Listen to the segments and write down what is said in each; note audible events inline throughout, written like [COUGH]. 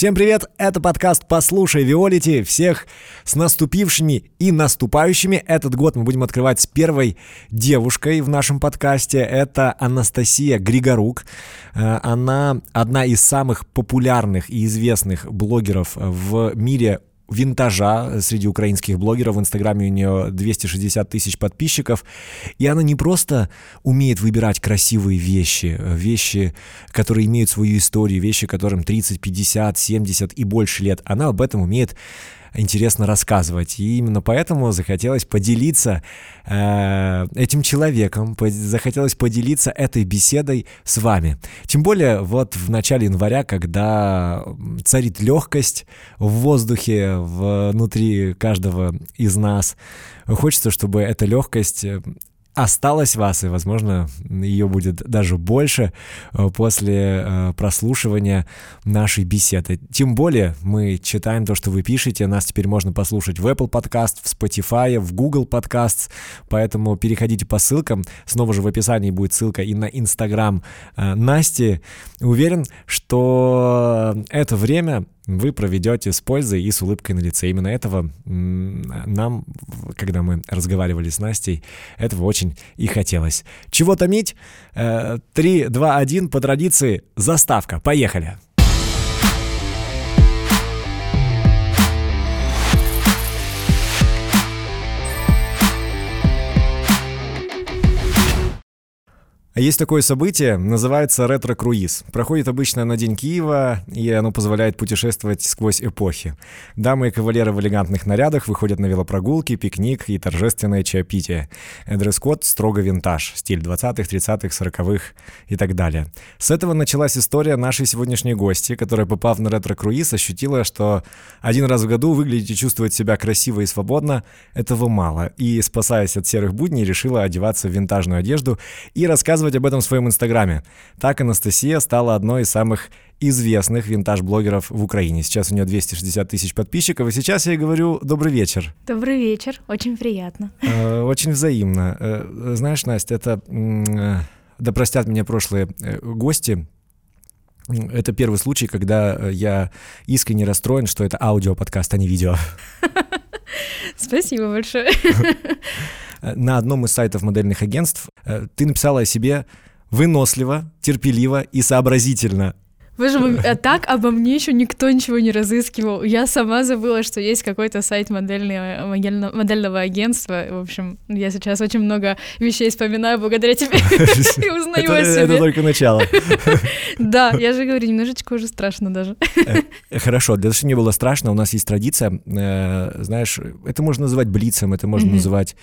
Всем привет, это подкаст «Послушай Виолити». Всех с наступившими и наступающими. Этот год мы будем открывать с первой девушкой в нашем подкасте. Это Анастасия Григорук. Э, она одна из самых популярных и известных блогеров в мире винтажа среди украинских блогеров. В Инстаграме у нее 260 тысяч подписчиков. И она не просто умеет выбирать красивые вещи, вещи, которые имеют свою историю, вещи, которым 30, 50, 70 и больше лет. Она об этом умеет интересно рассказывать. И именно поэтому захотелось поделиться э, этим человеком, по захотелось поделиться этой беседой с вами. Тем более вот в начале января, когда царит легкость в воздухе внутри каждого из нас, хочется, чтобы эта легкость осталось вас, и, возможно, ее будет даже больше э, после э, прослушивания нашей беседы. Тем более мы читаем то, что вы пишете. Нас теперь можно послушать в Apple Podcast, в Spotify, в Google Podcasts, поэтому переходите по ссылкам. Снова же в описании будет ссылка и на Instagram э, Насти. Уверен, что это время вы проведете с пользой и с улыбкой на лице. Именно этого нам, когда мы разговаривали с Настей, этого очень и хотелось. Чего томить? 3, 2, 1 по традиции заставка. Поехали! Есть такое событие, называется ретро-круиз. Проходит обычно на День Киева, и оно позволяет путешествовать сквозь эпохи. Дамы и кавалеры в элегантных нарядах выходят на велопрогулки, пикник и торжественное чаепитие. Дресс-код строго винтаж, стиль 20-х, 30-х, 40-х и так далее. С этого началась история нашей сегодняшней гости, которая, попав на ретро-круиз, ощутила, что один раз в году выглядеть и чувствовать себя красиво и свободно — этого мало, и, спасаясь от серых будней, решила одеваться в винтажную одежду и рассказывать рассказывать об этом в своем инстаграме. Так Анастасия стала одной из самых известных винтаж-блогеров в Украине. Сейчас у нее 260 тысяч подписчиков, и сейчас я ей говорю «Добрый вечер». Добрый вечер, очень приятно. Э, очень взаимно. Э, знаешь, Настя, это, э, да простят меня прошлые гости, это первый случай, когда я искренне расстроен, что это аудиоподкаст, а не видео. [LAUGHS] Спасибо большое. [LAUGHS] на одном из сайтов модельных агентств э, ты написала о себе выносливо, терпеливо и сообразительно. Боже мой, а так обо мне еще никто ничего не разыскивал. Я сама забыла, что есть какой-то сайт модельного, модельного агентства. В общем, я сейчас очень много вещей вспоминаю благодаря тебе [LAUGHS] и узнаю о себе. Это только начало. [LAUGHS] Да, я же говорю, немножечко уже страшно даже. Э, хорошо, для того, чтобы не было страшно, у нас есть традиция, э, знаешь, это можно называть блицем, это можно называть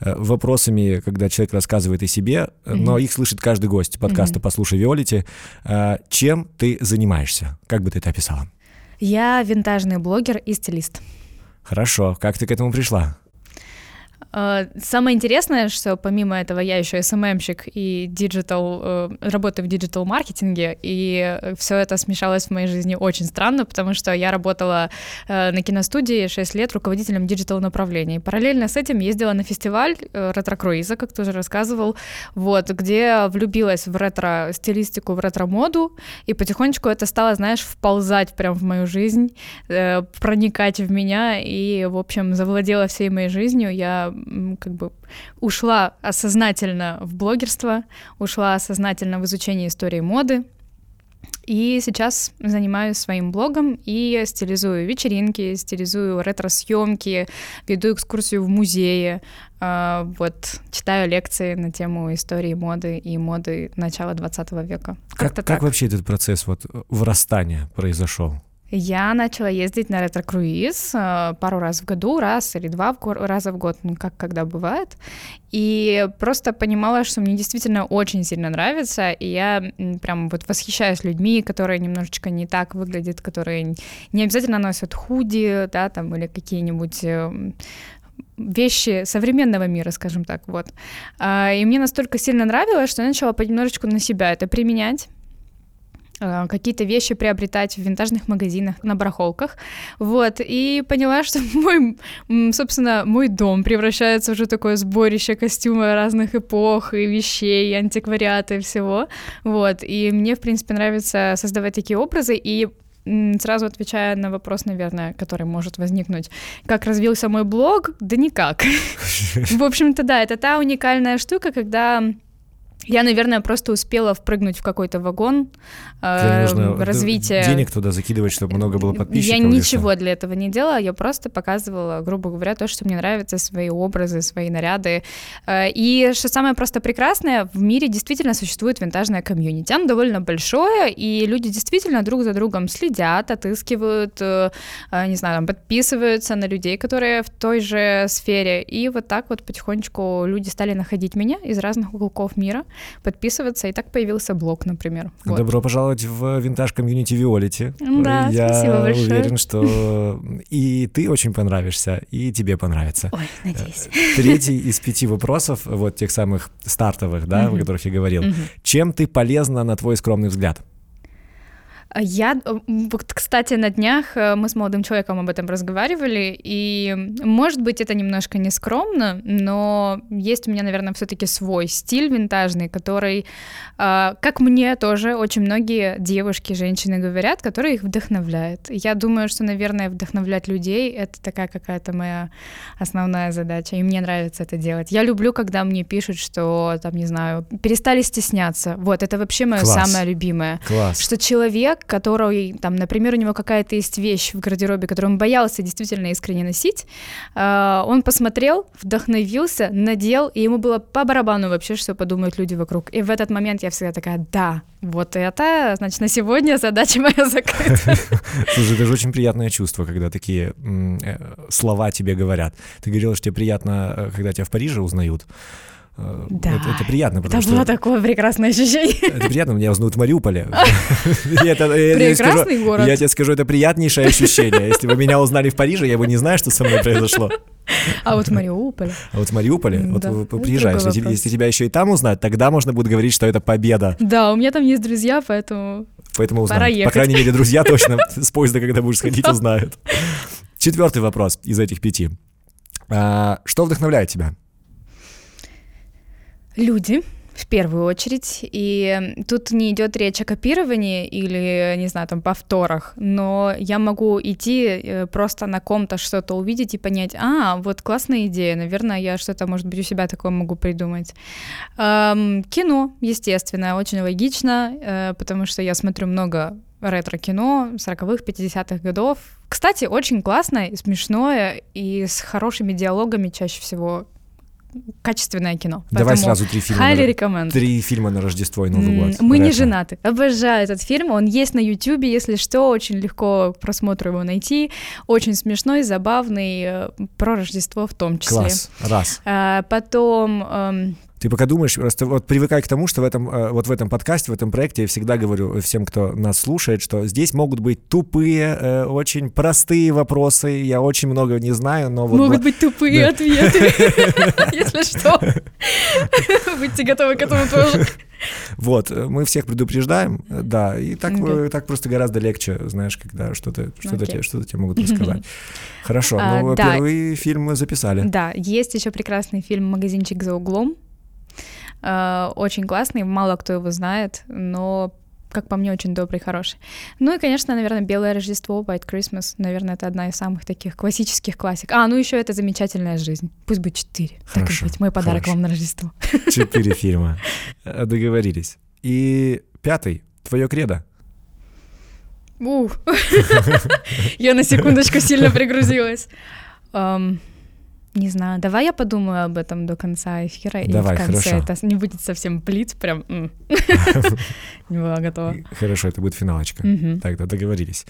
э, вопросами, когда человек рассказывает о себе, но их слышит каждый гость подкаста «Послушай Violity». Чем ты занимаешься? Как бы ты это описала? Я винтажный блогер и стилист. Хорошо. Как ты к этому пришла? А, самое интересное, что помимо этого я еще SMM-щик и digital, э, работаю в digital-маркетинге, и все это смешалось в моей жизни очень странно, потому что я работала э, на киностудии 6 лет руководителем диджитал-направления. Параллельно с этим ездила на фестиваль э, ретро-круиза, как ты уже рассказывал, вот, где влюбилась в ретро-стилистику, в ретро-моду, и потихонечку это стало, знаешь, вползать прям в мою жизнь, проникать в меня, и, в общем, завладела всей моей жизнью. Я как бы ушла осознательно в блогерство, ушла осознательно в изучение истории моды, и сейчас занимаюсь своим блогом и стилизую вечеринки, стилизую ретро-съемки, веду экскурсию в музее, а, вот читаю лекции на тему истории моды и моды начала 20 века. Как, как вообще этот процесс вот вырастания произошел? Я начала ездить на ретро-круиз э, пару раз в году, раз или два раза в год, ну как когда бывает. И просто понимала, что мне действительно очень сильно нравится, и я прям вот восхищаюсь людьми, которые немножечко не так выглядят, которые не обязательно носят худи, да, там, или какие-нибудь э, вещи современного мира, скажем так, вот. А, и мне настолько сильно нравилось, что я начала понемножечку на себя это применять какие-то вещи приобретать в винтажных магазинах, на барахолках, вот, и поняла, что [LAUGHS] мой, собственно, мой дом превращается уже в такое сборище костюмов разных эпох и вещей, и антиквариата и всего, вот, и мне, в принципе, нравится создавать такие образы, и сразу отвечая на вопрос, наверное, который может возникнуть. Как развился мой блог? Да никак. [LAUGHS] В общем-то, да, это та уникальная штука, когда я, наверное, просто успела впрыгнуть в какой-то вагон э, развития. Денег туда закидывать, чтобы много было подписчиков. Я ничего для этого не делала, я просто показывала, грубо говоря, то, что мне нравится, свои образы, свои наряды. Э, и что самое просто прекрасное, в мире действительно существует винтажное комьюнити. Оно довольно большое, и люди действительно друг за другом следят, отыскивают, э, не знаю, там, подписываются на людей, которые в той же сфере. И вот так вот потихонечку люди стали находить меня из разных уголков мира подписываться, и так появился блог, например. Вот. Добро пожаловать в винтаж комьюнити Виолити. Да, Я спасибо большое. уверен, что и ты очень понравишься, и тебе понравится. Ой, надеюсь. Э, третий из пяти вопросов, вот тех самых стартовых, да, о которых я говорил. Чем ты полезна, на твой скромный взгляд? Я, вот, кстати, на днях э, мы с молодым человеком об этом разговаривали, и, может быть, это немножко нескромно, но есть у меня, наверное, все-таки свой стиль винтажный, который, э, как мне тоже, очень многие девушки, женщины говорят, который их вдохновляет. Я думаю, что, наверное, вдохновлять людей — это такая какая-то моя основная задача, и мне нравится это делать. Я люблю, когда мне пишут, что, там, не знаю, перестали стесняться. Вот, это вообще мое самое любимое. Класс. Что человек человек, который, там, например, у него какая-то есть вещь в гардеробе, которую он боялся действительно искренне носить, э, он посмотрел, вдохновился, надел, и ему было по барабану вообще, что подумают люди вокруг. И в этот момент я всегда такая, да, вот это, значит, на сегодня задача моя закрыта. [LAUGHS] Слушай, это же очень приятное чувство, когда такие э, слова тебе говорят. Ты говорила, что тебе приятно, э, когда тебя в Париже узнают. Э, да. Это, это приятно, потому это что... было такое прекрасное ощущение. [LAUGHS] Это приятно, меня узнают в Мариуполе. [LAUGHS] Прекрасный город. Я тебе скажу, это приятнейшее ощущение. Если бы меня узнали в Париже, я бы не знаю, что со мной произошло. А вот в Мариуполе. А вот в Мариуполе, вот приезжай, если тебя еще и там узнать, тогда можно будет говорить, что это победа. Да, у меня там есть друзья, поэтому Поэтому узнают. По крайней мере, друзья точно [LAUGHS] с поезда, когда будешь сходить, узнают. Четвертый вопрос из этих пяти. А, что вдохновляет тебя? Люди, в первую очередь. И тут не идет речь о копировании или, не знаю, там, повторах, но я могу идти э, просто на ком-то что-то увидеть и понять, а, вот классная идея, наверное, я что-то, может быть, у себя такое могу придумать. Эм, кино, естественно, очень логично, э, потому что я смотрю много ретро-кино 40-х, 50-х годов. Кстати, очень классное смешное, и с хорошими диалогами чаще всего качественное кино. Давай сразу три фильма. Highly recommend. Три фильма на Рождество и Новый год. Мы не женаты. Обожаю этот фильм. Он есть на Ютубе, если что, очень легко к просмотру его найти. Очень смешной, забавный, э, про Рождество в том числе. Класс. Раз. А, потом эм, ты пока думаешь, просто вот привыкай к тому, что в этом, э, вот в этом подкасте, в этом проекте я всегда говорю всем, кто нас слушает, что здесь могут быть тупые, э, очень простые вопросы, я очень много не знаю, но вот... Могут быть тупые ответы, [LAUGHS] если что. Будьте готовы к этому тоже. Вот, э, мы всех предупреждаем, да, и так, okay. так просто гораздо легче, знаешь, когда что-то что okay. тебе, что тебе могут рассказать. [LAUGHS] Хорошо, а, ну, да. первый фильм мы записали. Да, есть еще прекрасный фильм «Магазинчик за углом», Э, очень классный, мало кто его знает, но как по мне, очень добрый, хороший. Ну и, конечно, наверное, «Белое Рождество», «White Christmas», наверное, это одна из самых таких классических классик. А, ну еще это «Замечательная жизнь». Пусть будет четыре. Хорошо, так и быть, мой подарок хорошо. вам на Рождество. [LAUGHS] Четыре [LAUGHS] фильма. Э, договорились. И пятый, твое кредо. [LAUGHS] Я на секундочку сильно пригрузилась. Не знаю, давай я подумаю об этом до конца эфира, давай, и в конце хорошо. это не будет совсем плит, прям [LAUGHS] не была готова. Хорошо, это будет финалочка. Тогда договорились.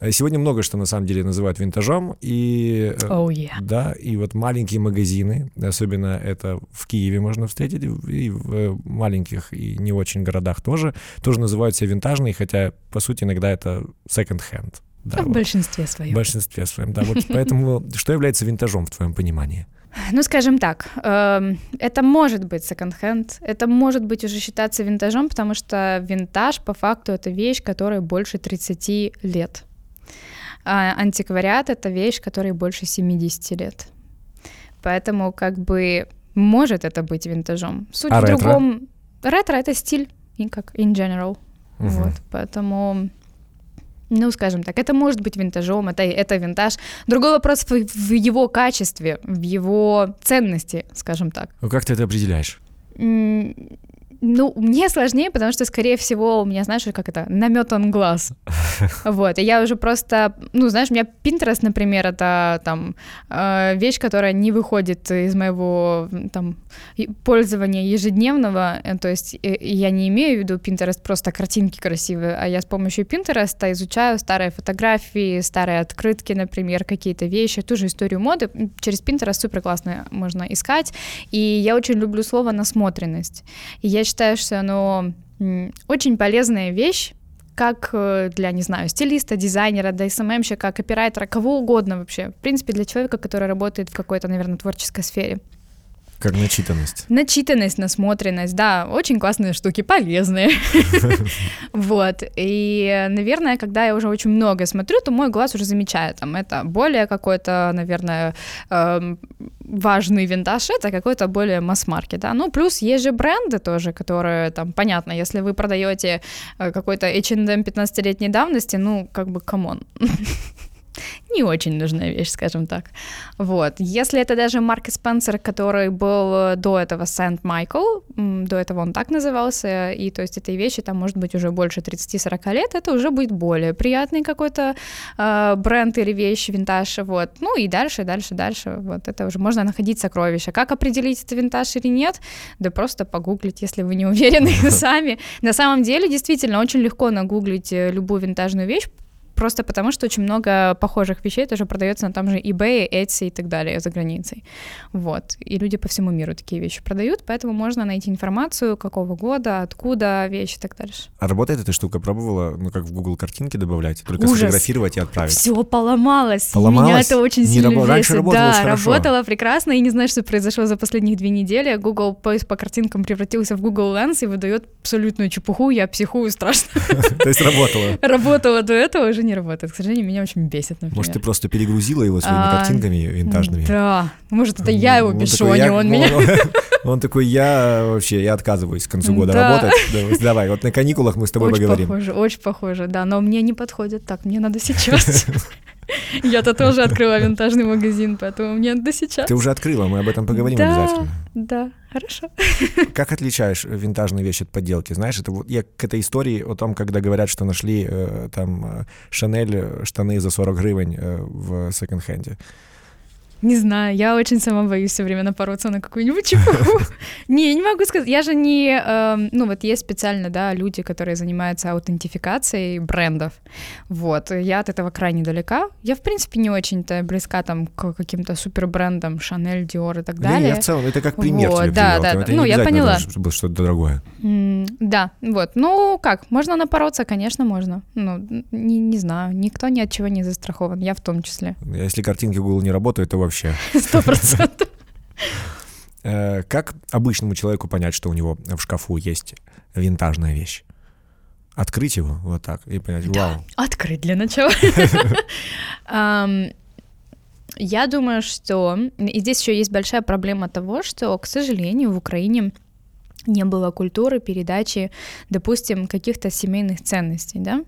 Э, сегодня много что на самом деле называют винтажом, и yeah. да, и вот маленькие магазины, особенно это в Киеве можно встретить, и в э, маленьких и не очень городах тоже, тоже называют себя винтажные, хотя по сути иногда это hand. Да, в вот. большинстве своем. В большинстве своем, да. Вот поэтому [LAUGHS] что является винтажом в твоем понимании? Ну, скажем так, эм, это может быть секонд-хенд, это может быть уже считаться винтажом, потому что винтаж по факту это вещь, которая больше 30 лет. А антиквариат это вещь, которой больше 70 лет. Поэтому как бы может это быть винтажом. Суть а в ретро? другом. Ретро это стиль, и как in general. Угу. Вот, поэтому ну, скажем так, это может быть винтажом, это, это винтаж. Другой вопрос в, в его качестве, в его ценности, скажем так. Ну, как ты это определяешь? Ну, мне сложнее, потому что, скорее всего, у меня, знаешь, как это, наметан глаз. [LAUGHS] Вот, и я уже просто, ну, знаешь, у меня Pinterest, например, это там э, вещь, которая не выходит из моего там пользования ежедневного, э, то есть я не имею в виду Pinterest просто картинки красивые, а я с помощью Pinterest изучаю старые фотографии, старые открытки, например, какие-то вещи, ту же историю моды через Pinterest супер классно можно искать, и я очень люблю слово насмотренность. И я считаю, что оно очень полезная вещь, как э, для, не знаю, стилиста, дизайнера, да СММщика, копирайтера, кого угодно вообще. В принципе, для человека, который работает в какой-то, наверное, творческой сфере. Как начитанность. Начитанность, насмотренность, да, очень классные штуки, полезные. [LAUGHS] Вот, и, наверное, когда я уже очень много смотрю, то мой глаз уже замечает, там, это более какой-то, наверное, эм, важный винтаж, это какой-то более масс-маркет, да, ну, плюс есть же бренды тоже, которые, там, понятно, если вы продаете э, какой-то H&M 15-летней давности, ну, как бы, come on. [LAUGHS] не очень нужная вещь, скажем так. Вот. Если это даже Марк Спенсер, который был э, до этого Сент Майкл, до этого он так назывался, и то есть этой вещи там может быть уже больше 30-40 лет, это уже будет более приятный какой-то э, бренд или вещь, винтаж, вот. Ну и дальше, дальше, дальше, вот это уже можно находить сокровища. Как определить, это винтаж или нет? Да просто погуглить, если вы не уверены [LAUGHS] сами. На самом деле, действительно, очень легко нагуглить э, любую винтажную вещь, Просто потому, что очень много похожих вещей тоже продается на том же eBay, Etsy и так далее за границей. Вот. И люди по всему миру такие вещи продают, поэтому можно найти информацию, какого года, откуда вещи и так дальше. А работает эта штука? Пробовала, ну, как в Google картинки добавлять? Только Ужас. сфотографировать и отправить? Все поломалось. Поломалось? Меня это очень сильно не раб... Раньше работало Да, хорошо. работала прекрасно, и не знаю, что произошло за последних две недели. Google поиск по картинкам превратился в Google Lens и выдает абсолютную чепуху, я психую страшно. [LAUGHS] То есть работала? Работала до этого, уже не работает. К сожалению, меня очень бесит, например. Может, ты просто перегрузила его своими а, картинками винтажными? Да. Может, это я его бешу, а не он [LAUGHS] меня. [LAUGHS] Он такой, я вообще, я отказываюсь к концу года работать. Давай, вот на каникулах мы с тобой поговорим. Очень похоже, очень похоже, да, но мне не подходит так, мне надо сейчас. [LAUGHS] Я-то тоже открыла винтажный магазин, поэтому мне надо сейчас. Ты уже открыла, мы об этом поговорим да, обязательно. Да, хорошо. Как отличаешь винтажные вещи от подделки? Знаешь, это вот я к этой истории о том, когда говорят, что нашли э, там э, Шанель штаны за 40 гривен э, в секонд-хенде. Не знаю, я очень сама боюсь все время напороться на какую-нибудь чепуху. [LAUGHS] Не, не могу сказать. Я же не... Эм, ну, вот есть специально, да, люди, которые занимаются аутентификацией брендов. Вот. Я от этого крайне далека. Я, в принципе, не очень-то близка там к каким-то супербрендам Шанель, Диор и так далее. я в целом, это как пример вот, да, да, ну, я поняла. чтобы что-то дорогое. да, вот. Ну, как, можно напороться? Конечно, можно. Ну, не, не знаю, никто ни от чего не застрахован, я в том числе. Если картинки Google не работают, то вообще вообще. Сто процентов. [LAUGHS] Э, как обычному человеку понять, что у него в шкафу есть винтажная вещь? Открыть его вот так и понять, вау. Открыть для начала. [LAUGHS] Я думаю, что... И здесь еще есть большая проблема того, что, к сожалению, в Украине не было культуры передачи, допустим, каких-то семейных ценностей, да.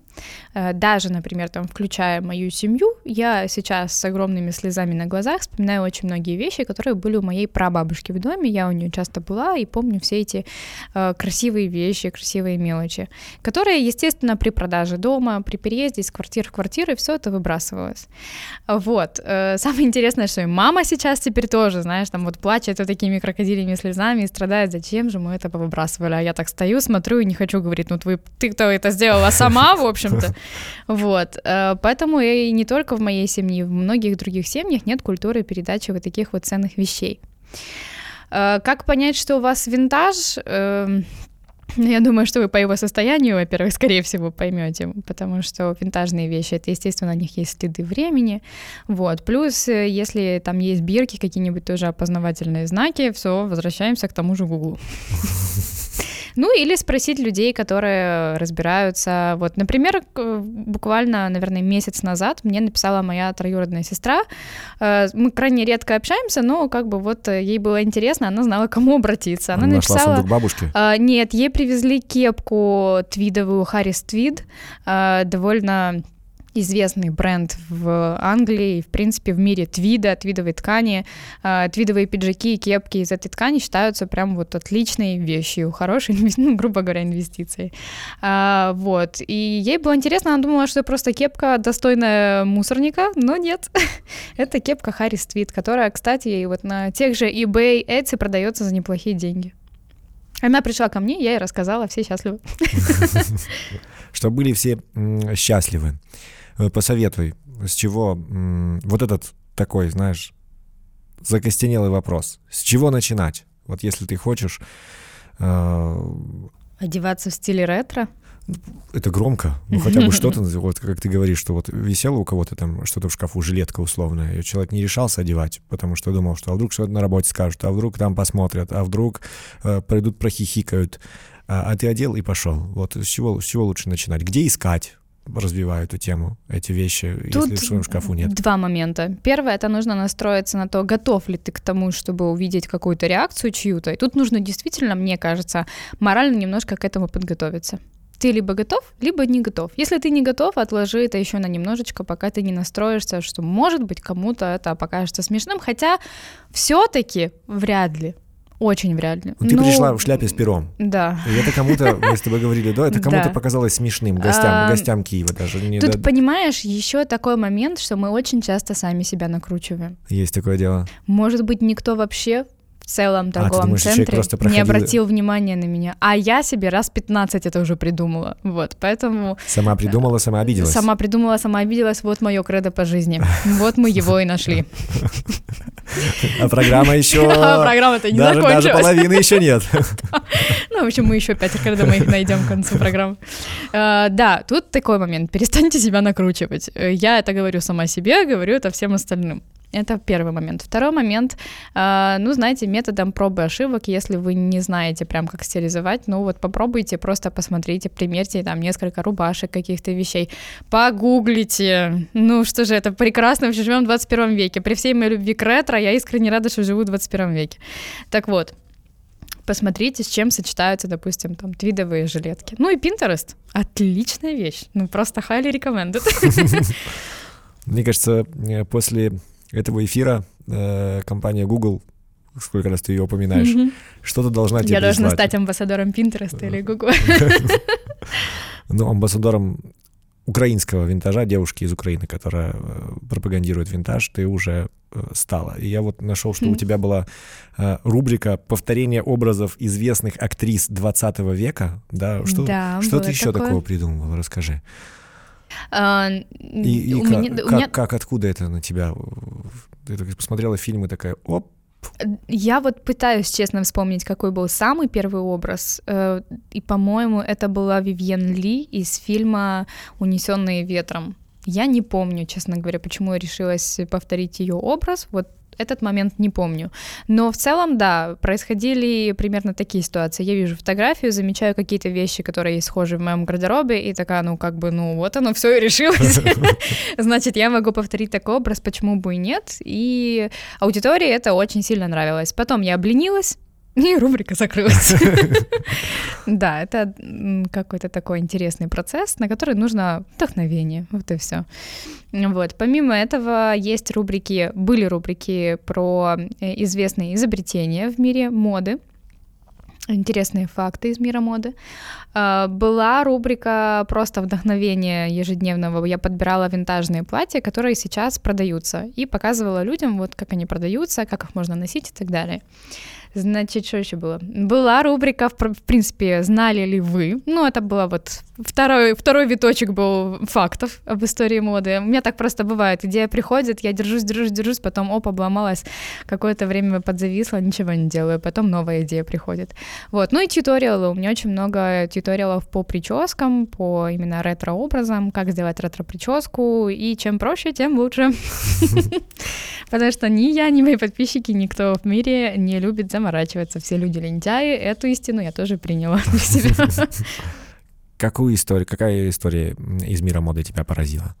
Э, даже, например, там, включая мою семью, я сейчас с огромными слезами на глазах вспоминаю очень многие вещи, которые были у моей прабабушки в доме, я у нее часто была и помню все эти э, красивые вещи, красивые мелочи, которые, естественно, при продаже дома, при переезде из квартиры в квартиру, все это выбрасывалось. Вот. Э, самое интересное, что и мама сейчас теперь тоже, знаешь, там вот плачет вот такими крокодилями слезами и страдает, зачем же мы это повыбрасывали, а я так стою, смотрю и не хочу говорить, ну ты, ты кто это сделала сама, в общем-то. Вот. Э, поэтому и не только в моей семье, в многих других семьях нет культуры передачи вот таких вот ценных вещей. Э, как понять, что у вас винтаж? Эм, я думаю, что вы по его состоянию, во-первых, скорее всего, поймете, потому что винтажные вещи, это, естественно, на них есть следы времени. Вот. Плюс, э, если там есть бирки, какие-нибудь тоже опознавательные знаки, все, возвращаемся к тому же Гуглу. Ну, или спросить людей, которые разбираются. Вот, например, буквально, наверное, месяц назад мне написала моя троюродная сестра. Э, мы крайне редко общаемся, но как бы вот э, ей было интересно, она знала, к кому обратиться. Она, она написала... Нашла бабушки? А, нет, ей привезли кепку твидовую Харрис Твид, довольно известный бренд в Англии, в принципе, в мире твида, твидовой ткани. Э, твидовые пиджаки и кепки из этой ткани считаются прям вот отличной вещью, хорошей, [LAUGHS] ну, грубо говоря, инвестицией. А, вот. И ей было интересно, она думала, что это просто кепка достойная мусорника, но нет. [LAUGHS] это кепка Харрис Твит, которая, кстати, вот на тех же eBay, Etsy продается за неплохие деньги. Она пришла ко мне, я ей рассказала, все счастливы. [LAUGHS] Что были все счастливы. Э, посоветуй, с чего вот этот такой, знаешь, закостенелый вопрос. С чего начинать? Вот если ты хочешь... Э... Одеваться в стиле ретро? Это громко, ну хотя бы что-то, вот как ты говоришь, что вот висело у кого-то там что-то в шкафу, жилетка условная, и человек не решался одевать, потому что думал, что а вдруг что-то на работе скажут, а вдруг там посмотрят, а вдруг э, пройдут прохихикают, а, а ты одел и пошел. Вот с чего, с чего лучше начинать? Где искать? Развиваю эту тему, эти вещи, Тут если в своем шкафу нет? Два момента. Первое, это нужно настроиться на то, готов ли ты к тому, чтобы увидеть какую-то реакцию чью-то. И тут нужно действительно, мне кажется, морально немножко к этому подготовиться. Ты либо готов, либо не готов. Если ты не готов, отложи это еще на немножечко, пока ты не настроишься, что может быть кому-то это покажется смешным, хотя все-таки вряд ли. Очень вряд ли. Ну, ты ну, пришла в шляпе с пером. Да. И это кому-то, мы с тобой говорили, да, это кому-то да. показалось смешным, гостям, а, гостям Киева даже. Не тут, да... понимаешь, еще такой момент, что мы очень часто сами себя накручиваем. Есть такое дело. Может быть, никто вообще в целом торговом а, думаешь, центре проходил... не обратил внимания на меня. А я себе раз 15 это уже придумала. Вот, поэтому... Сама придумала, сама обиделась. Сама придумала, сама обиделась. Вот мое кредо по жизни. Вот мы его и нашли. А программа еще... [LAUGHS] А программа-то не даже, Даже половины еще нет. [LAUGHS] Ну, в общем, мы еще пять кредо мы их найдем к концу программы. А, да, тут такой момент. Перестаньте себя накручивать. Я это говорю сама себе, говорю это всем остальным. Это первый момент. Второй момент, э, ну, знаете, методом пробы ошибок, если вы не знаете прям как стилизовать, ну вот попробуйте, просто посмотрите, примерьте там несколько рубашек, каких-то вещей, погуглите. Ну что же, это прекрасно, что живем в 21 веке. При всей моей любви к ретро, я искренне рада, что живу в 21 веке. Так вот, посмотрите, с чем сочетаются, допустим, там, твидовые жилетки. Ну и Pinterest — отличная вещь. Ну, просто highly recommended. [LAUGHS] Мне кажется, э, после этого эфира э, компания Google сколько раз ты ее упоминаешь, mm-hmm. что-то должна тебе Я прислать. должна стать амбассадором Pinterest или Google. [LAUGHS] Ну, амбассадором украинского винтажа, девушки из Украины, которая э, пропагандирует винтаж, ты уже э, стала. И я вот нашел, что у тебя была э, рубрика повторение образов известных актрис 20 века. Да, что, да, что ты еще такое. такого придумывала? Расскажи. А, и и как, меня, как, меня... как, откуда это на тебя? Ты посмотрела фильм и такая, оп, я вот пытаюсь, честно, вспомнить, какой был самый первый образ. Э, и, по-моему, это была Вивьен Ли из фильма «Унесенные ветром». Я не помню, честно говоря, почему я решилась повторить ее образ. Вот этот момент не помню. Но в целом, да, происходили примерно такие ситуации. Я вижу фотографию, замечаю какие-то вещи, которые схожи в моем гардеробе, и такая, ну, как бы, ну, вот оно все и решилось. [LAUGHS] Значит, я могу повторить такой образ, почему бы и нет. И аудитории это очень сильно нравилось. Потом я обленилась, [LAUGHS] и рубрика закрылась. [LAUGHS] Да, это какой-то такой интересный процесс, на который нужно вдохновение, вот и все. Вот. Помимо этого есть рубрики, были рубрики про э, известные изобретения в мире моды, интересные факты из мира моды. А, была рубрика просто вдохновение ежедневного. Я подбирала винтажные платья, которые сейчас продаются, и показывала людям, вот как они продаются, как их можно носить и так далее. Значит, что еще было? Была рубрика, в, в принципе, знали ли вы? Ну, это было вот второй, второй виточек был фактов об истории моды. У меня так просто бывает. Идея приходит, я держусь, держусь, держусь, потом, оп, обломалась, какое-то время подзависла, ничего не делаю, потом новая идея приходит. Вот. Ну и тьюториалы. У меня очень много тьюториалов по прическам, по именно ретро-образам, как сделать ретро-прическу, и чем проще, тем лучше. [LAUGHS] Потому что ни я, ни мои подписчики, никто в мире не любит заморачиваться. Все люди лентяи. Эту истину я тоже приняла для себя. [LAUGHS] Какую историю, какая история из мира моды тебя поразила?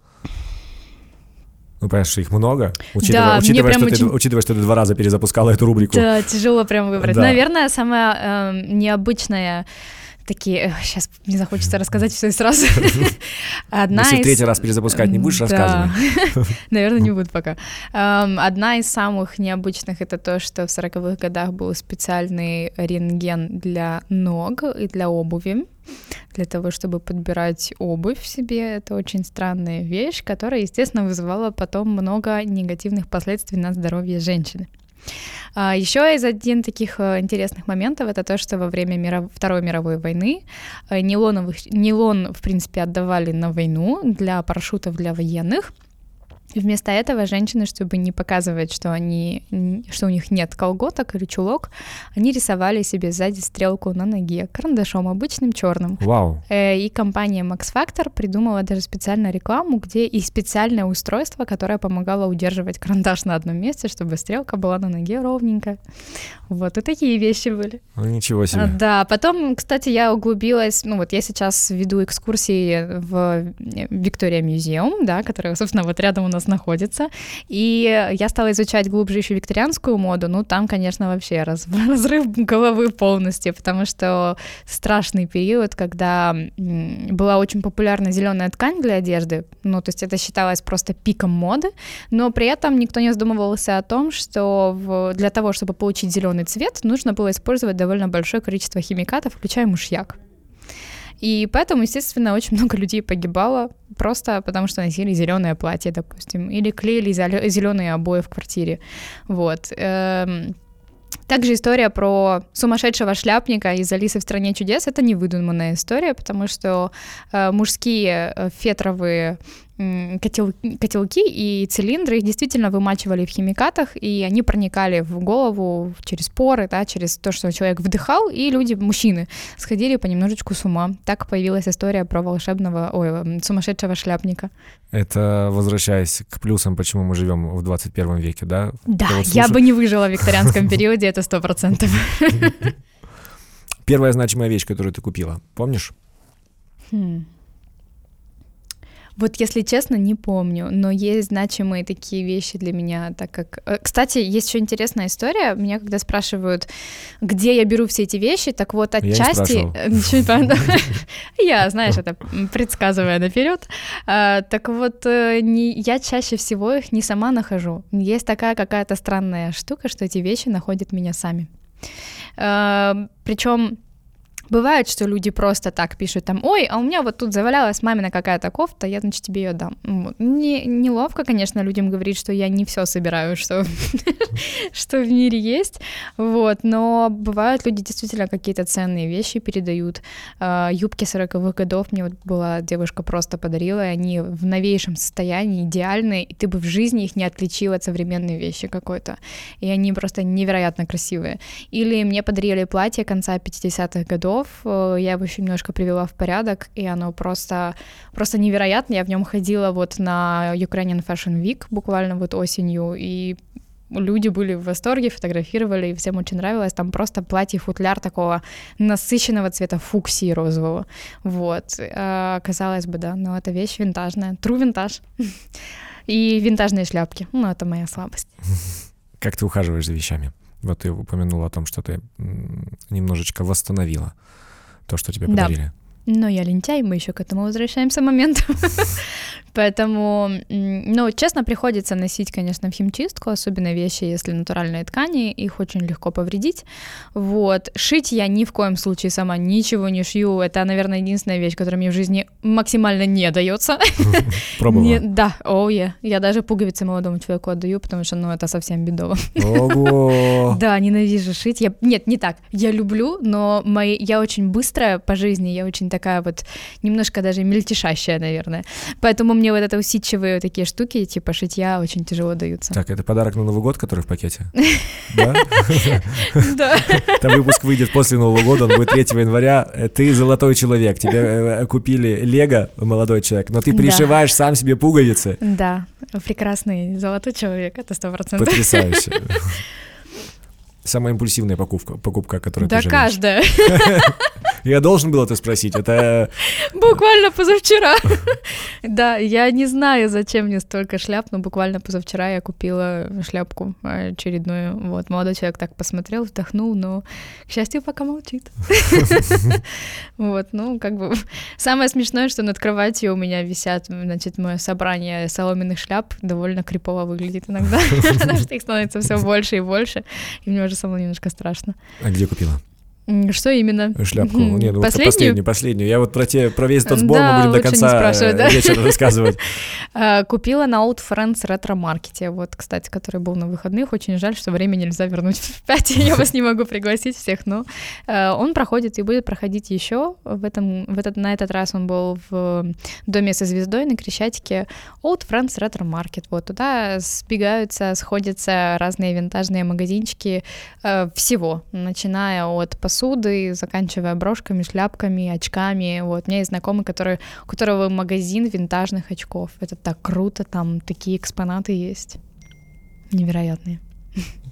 Ну, понимаешь, что их много, учитывая, да, учитывая, что очень... ты, учитывая, что ты два раза перезапускала эту рубрику. Да, тяжело прям выбрать. Да. Наверное, самая э, необычная такие, сейчас не захочется рассказать все сразу. [LAUGHS] Одна Если из... в третий раз перезапускать не будешь рассказывать? [LAUGHS] Наверное, не буду пока. Одна из самых необычных — это то, что в 40-х годах был специальный рентген для ног и для обуви для того, чтобы подбирать обувь себе. Это очень странная вещь, которая, естественно, вызывала потом много негативных последствий на здоровье женщины. А, Еще из один таких э, интересных моментов это то, что во время миров... Второй мировой войны э, нейлоновых... нейлон, в принципе, отдавали на войну для парашютов для военных. И вместо этого женщины, чтобы не показывать, что они, что у них нет колготок или чулок, они рисовали себе сзади стрелку на ноге карандашом обычным черным. Вау. Э, и компания Max Factor придумала даже специальную рекламу, где и специальное устройство, которое помогало удерживать карандаш на одном месте, чтобы стрелка была на ноге ровненькая. Вот и такие вещи были. Ну, ничего себе. А, да, потом, кстати, я углубилась, ну вот я сейчас веду экскурсии в Виктория Музеум, да, который, собственно, вот рядом у нас находится. И я стала изучать глубже еще викторианскую моду. Ну, там, конечно, вообще раз, [LAUGHS] разрыв головы полностью, потому что страшный период, когда была очень популярна зеленая ткань для одежды. Ну, то есть это считалось просто пиком моды, но при этом никто не задумывался о том, что в, для того, чтобы получить зеленый цвет, нужно было использовать довольно большое количество химикатов, включая мышьяк. И поэтому, естественно, очень много людей погибало просто потому, что носили зеленое платье, допустим, или клеили зеленые обои в квартире. Вот. Эм, также история про сумасшедшего шляпника из Алисы в стране чудес это не выдуманная история, потому что э, мужские э, фетровые котел, котелки и цилиндры, их действительно вымачивали в химикатах, и они проникали в голову через поры, да, через то, что человек вдыхал, и люди, мужчины, сходили понемножечку с ума. Так появилась история про волшебного, ой, сумасшедшего шляпника. Это возвращаясь к плюсам, почему мы живем в 21 веке, да? Да, вот я бы не выжила в викторианском [LAUGHS] периоде, это сто процентов. Первая значимая вещь, которую ты купила, помнишь? Вот, если честно, не помню, но есть значимые такие вещи для меня, так как... Э, кстати, есть еще интересная история. Меня когда спрашивают, где я беру все эти вещи, так вот отчасти... [LAUGHS] [LAUGHS] [LAUGHS] Я, знаешь, это предсказывая наперед. А, так вот, э, я чаще всего их не сама нахожу. Есть такая какая-то странная штука, что эти вещи находят меня сами. А, Причем Бывает, что люди просто так пишут там, ой, а у меня вот тут завалялась мамина какая-то кофта, я, значит, тебе ее дам. Не, неловко, конечно, людям говорить, что я не все собираю, что, [LAUGHS] что в мире есть, вот, но бывают люди действительно какие-то ценные вещи передают. А, юбки 40-х годов мне вот была девушка просто подарила, и они в новейшем состоянии, идеальные, и ты бы в жизни их не отличил от современной вещи какой-то, и они просто невероятно красивые. Или мне подарили платье конца 50-х годов, часов, э, я его еще немножко привела в порядок, и оно просто, просто невероятно. Я в нем ходила вот на Ukrainian Fashion Week буквально вот осенью, и люди были в восторге, фотографировали, и всем очень нравилось. Там просто платье-футляр такого насыщенного цвета фуксии розового. Вот. А, казалось бы, да, но это вещь винтажная. True винтаж. [LAUGHS] И винтажные шляпки. Ну, это моя слабость. Как ты ухаживаешь за вещами? Вот ты упомянула о том, что ты немножечко восстановила то, что тебе подарили. Да. Но я лентяй, мы еще к этому возвращаемся моменту. [LAUGHS] Поэтому, ну, честно, приходится носить, конечно, в химчистку, особенно вещи, если натуральные ткани, их очень легко повредить. Вот. Шить я ни в коем случае сама ничего не шью. Это, наверное, единственная вещь, которая мне в жизни максимально не дается. [LAUGHS] Пробовала? да, о, oh, yeah. я даже пуговицы молодому человеку отдаю, потому что, ну, это совсем бедово. Ого! [LAUGHS] да, ненавижу шить. Я... Нет, не так. Я люблю, но мои... я очень быстрая по жизни, я очень такая вот немножко даже мельтешащая, наверное. Поэтому мне вот это усидчивые такие штуки, типа шитья, очень тяжело даются. Так, это подарок на Новый год, который в пакете? [LAUGHS] Да? Да. [LAUGHS] Там выпуск выйдет после Нового года, он будет 3 января. Ты золотой человек, тебе э, купили Лего, молодой человек, но ты пришиваешь сам себе пуговицы. Да, прекрасный золотой человек, это сто процентов. Потрясающе. [LAUGHS] Самая импульсивная покупка, покупка которую да ты Да, каждая. Я должен был это спросить. Это Буквально позавчера. [LAUGHS] Да, я не знаю, зачем мне столько шляп, но буквально позавчера я купила шляпку очередную. Вот, молодой человек так посмотрел, вздохнул, но, к счастью, пока молчит. [LAUGHS] Вот, ну, как бы... Самое смешное, что над кроватью у меня висят, значит, мое собрание соломенных шляп довольно крипово выглядит иногда, [LAUGHS] потому что их становится все больше и больше, и мне уже самому немножко страшно. А где купила? Что именно? Шляпку. Нет, ну, последнюю? последнюю, последнюю. Я вот про, те, про весь тот сбор Да, мы будем до конца спрашивать, да? э, вечера рассказывать. [LAUGHS] А, Купила на Old Friends ретро-маркете, вот, кстати, который был на выходных. Очень жаль, что время нельзя вернуть [LAUGHS] в 5, я вас не могу пригласить всех, но э, он проходит и будет проходить еще. В этом, в этот, на этот раз он был в Доме со звездой на Крещатике. Old Friends ретро-маркет, вот, туда сбегаются, сходятся разные винтажные магазинчики э, всего, начиная от посуды, заканчивая брошками, шляпками, очками. Вот, у меня есть знакомый, который, у которого магазин винтажных очков. Это так круто, там такие экспонаты есть. Невероятные.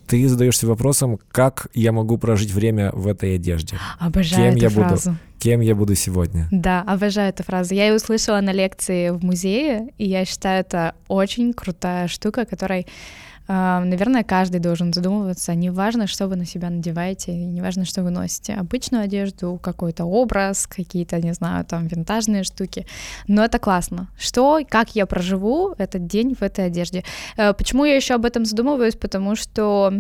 Ты задаешься вопросом, как я могу прожить время в этой одежде? Обожаю Кем эту я буду? фразу. Кем я буду сегодня? Да, обожаю эту фразу. Я ее услышала на лекции в музее, и я считаю, это очень крутая штука, которой, наверное, каждый должен задумываться. Неважно, что вы на себя надеваете, и неважно, что вы носите. Обычную одежду, какой-то образ, какие-то, не знаю, там, винтажные штуки. Но это классно. Что, как я проживу этот день в этой одежде? Э, Почему я еще об этом задумываюсь? Потому что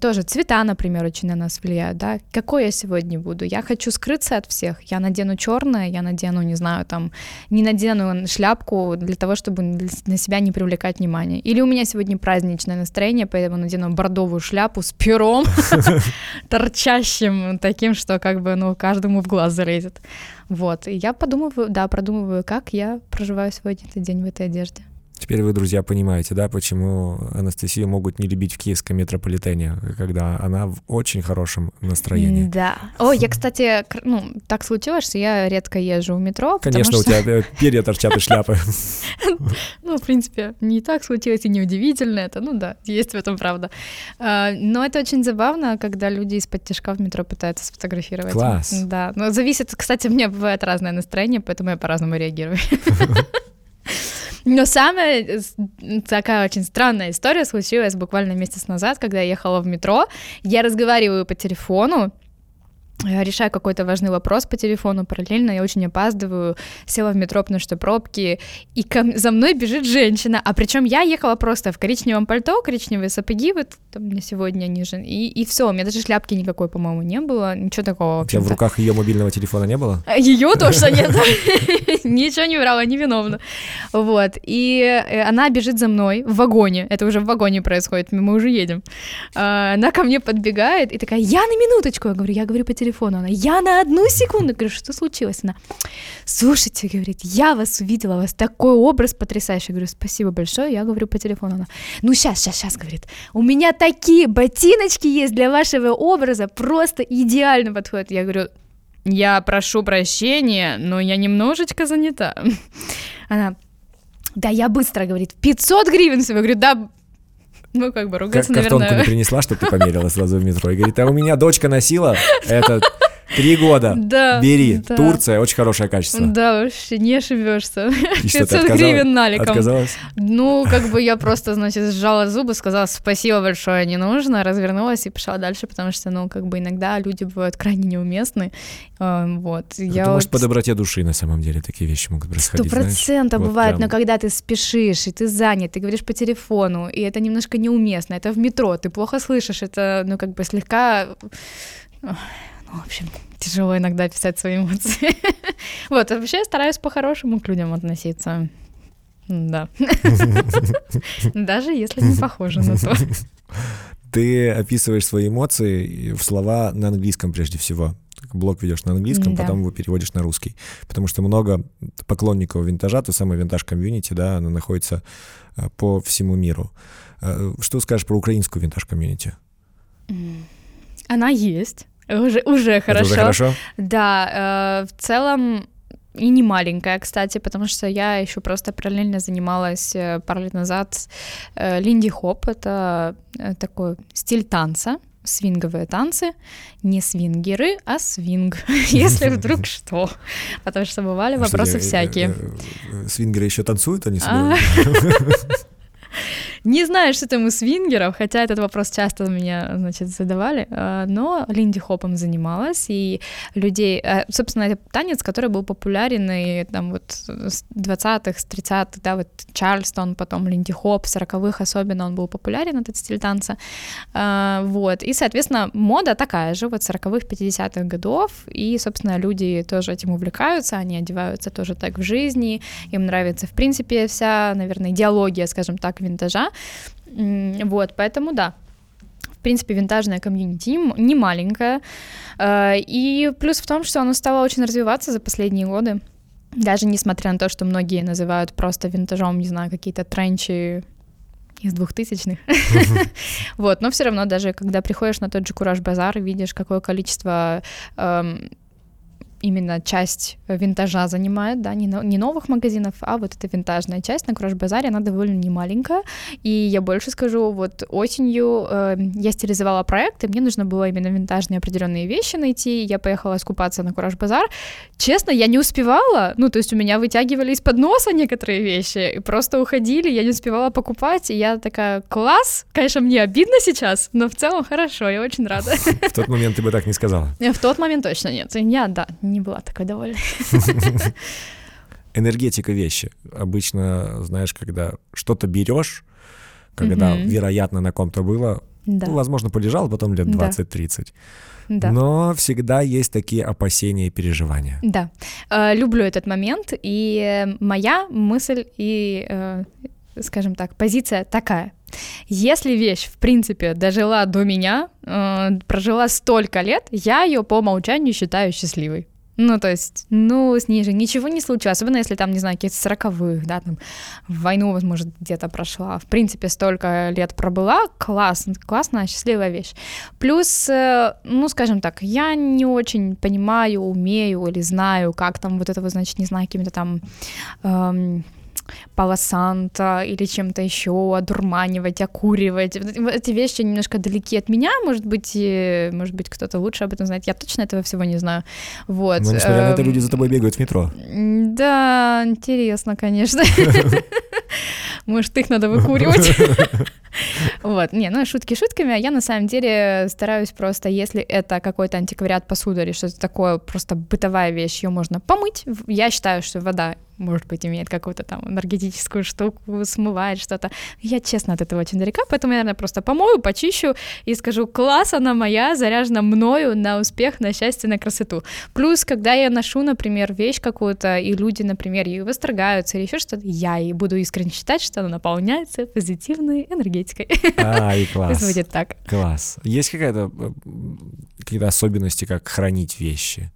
тоже цвета, например, очень на нас влияют, да. Какой я сегодня буду? Я хочу скрыться от всех. Я надену черное, я надену, не знаю, там, не надену шляпку для того, чтобы на себя не привлекать внимание. Или у меня сегодня праздничное настроение, поэтому надену бордовую шляпу с пером, [LAUGHS] торчащим таким, что как бы, ну, каждому в глаз залезет. Вот, и я подумываю, да, продумываю, как я проживаю сегодня этот день в этой одежде. Теперь вы, друзья, понимаете, да, почему Анастасию могут не любить в киевском метрополитене, когда она в очень хорошем настроении. Да. О, я, кстати, ну, так случилось, что я редко езжу в метро, Конечно, у что, тебя э, перья торчат из шляпы. [LAUGHS] ну, в принципе, не так случилось и неудивительно это, ну да, есть в этом правда. А, Но это очень забавно, когда люди из-под тяжка в метро пытаются сфотографировать. Класс. Да, но зависит, кстати, у меня бывает разное настроение, поэтому я по-разному реагирую. [LAUGHS] Но самая такая очень странная история случилась буквально месяц назад, когда я ехала в метро. Я разговариваю по телефону, решаю какой-то важный вопрос по телефону параллельно, я очень опаздываю, села в метро, потому что пробки, и ко за мной бежит женщина, а причем я ехала просто в коричневом пальто, коричневые сапоги, вот там мне сегодня они же, и, и все, у меня даже шляпки никакой, по-моему, не было, ничего такого У тебя в руках ее мобильного телефона не было? Ее точно нет. [LAUGHS] [LAUGHS] Ничего не врала, невиновна. Вот. И э, она бежит за мной в вагоне. Это уже в вагоне происходит, мы уже едем. А, Она ко мне подбегает и такая, я на минуточку. Я говорю, я говорю по телефону. Она, я на одну секунду. Говорю, что случилось? Она, слушайте, говорит, я вас увидела, у вас такой образ потрясающий. Говорю, спасибо большое. Я говорю по телефону. Она, ну сейчас, сейчас, сейчас, говорит, у меня такие ботиночки есть для вашего образа, просто идеально подходят. Я говорю, я прошу прощения, но я немножечко занята. Она, да, я быстро, говорит, 500 гривен всего. Я говорю, да, ну, как бы Как ругаться, картонку не наверное. принесла, чтобы ты померила сразу в метро. И говорит, а у меня дочка носила это три года. Да, Бери, да. Турция, очень хорошее качество. Да, вообще не ошибешься. И что, ты 500 отказала- гривен наликом. Отказалась? Ну, как бы я просто, значит, сжала зубы, сказала спасибо большое, не нужно, развернулась и пошла дальше, потому что, ну, как бы иногда люди бывают крайне неуместны. Э, Вот. Я Это может вот по доброте души на самом деле такие вещи могут Сто происходить. знаешь. процентов Вот бывает, прям. но когда ты спешишь, и ты занят, ты говоришь по телефону, и это немножко неуместно, это в метро, ты плохо слышишь, это, ну, как бы слегка... В общем, тяжело иногда писать свои эмоции. [LAUGHS] Вот, вообще я стараюсь по-хорошему к людям относиться. Да. [LAUGHS] Даже если не похоже на то. [LAUGHS] Ты описываешь свои эмоции в слова на английском прежде всего. Блог ведешь на английском, Да. потом его переводишь на русский. Потому что много поклонников винтажа, то самое винтаж комьюнити, да, оно находится э, по всему миру. Э, Что скажешь про украинскую винтаж комьюнити? Она есть. Уже, уже хорошо. Это уже хорошо? Да, э, в целом и не маленькая, кстати, потому что я еще просто параллельно занималась э, пару лет назад э, линди хоп, это э, такой стиль танца, свинговые танцы, не свингеры, а свинг, [LAUGHS] если [LAUGHS] вдруг что. Потому что бывали вопросы всякие. Свингеры еще танцуют, они А. [LAUGHS] Не знаю, что там у свингеров, хотя этот вопрос часто меня, значит, задавали, э, но Линди Хопом занималась, и людей, э, собственно, это танец, который был популярен и там вот с 20-х, с 30-х, да, вот Чарльстон, потом Линди Хоп, 40-х особенно он был популярен, этот стиль танца, Э, вот, и, соответственно, мода такая же, вот 40-х, 50-х годов, и, собственно, люди тоже этим увлекаются, они одеваются тоже так в жизни, им нравится, в принципе, вся, наверное, идеология, скажем так, винтажа, Вот, поэтому да, в принципе, винтажная комьюнити не маленькая, Э, и плюс в том, что оно стало очень развиваться за последние годы, даже несмотря на то, что многие называют просто винтажом, не знаю, какие-то тренчи из двухтысячных. [LAUGHS] Вот, но все равно даже когда приходишь на тот же Кураж Базар и видишь, какое количество эм, именно часть винтажа занимает, да, не, но- не новых магазинов, а вот эта винтажная часть на Кураж Базаре, она довольно немаленькая, и я больше скажу, вот осенью э, я стилизовала проект, и мне нужно было именно винтажные определенные вещи найти, я поехала искупаться на Кураж Базар, честно, я не успевала, ну, то есть у меня вытягивали из-под носа некоторые вещи, и просто уходили, я не успевала покупать, и я такая, класс, конечно, мне обидно сейчас, но в целом хорошо, я очень рада. В тот момент ты бы так не сказала. В тот момент точно нет, я, да, не была такой довольна. [LAUGHS] Энергетика вещи. Обычно, знаешь, когда что-то берешь, когда, Мгм. вероятно, на ком-то было, Да, ну, возможно, полежал потом лет Да. 20-30. да. Но всегда есть такие опасения и переживания. Да, Э, люблю этот момент, и моя мысль и, э, скажем так, позиция такая. Если вещь, в принципе, дожила до меня, э, прожила столько лет, я ее по умолчанию считаю счастливой. Ну, то есть, ну, с ней же ничего не случилось, особенно если там, не знаю, какие-то сороковых, да, там, войну, возможно, где-то прошла. В принципе, столько лет пробыла, класс, классная, счастливая вещь. Плюс, э, ну, скажем так, я не очень понимаю, умею или знаю, как там вот это, значит, не знаю, какими-то там эм, полосанта или чем-то еще одурманивать, окуривать. Эти- вещи немножко далеки от меня, может быть, и, может быть, кто-то лучше об этом знает. Я точно этого всего не знаю. Вот. Но, несмотря на это, эм, люди за тобой бегают в метро. Да, интересно, конечно. [LAUGHS] Может, их надо выкуривать. [LAUGHS] Вот, не, ну шутки шутками, а я на самом деле стараюсь просто, если это какой-то антиквариат посуды или что-то такое, просто бытовая вещь, ее можно помыть. Я считаю, что вода, может быть, имеет какую-то там энергетическую штуку, смывает что-то. Я, честно, от этого очень далека, поэтому я, наверное, просто помою, почищу и скажу, класс, она моя, заряжена мною на успех, на счастье, на красоту. Плюс, когда я ношу, например, вещь какую-то, и люди, например, ее восторгаются или еще что-то, я и буду искренне считать, что она наполняется позитивной энергетикой. А, и [LAUGHS] Пусть класс. будет так. Класс. Есть какая-то э, какие-то особенности, как хранить вещи?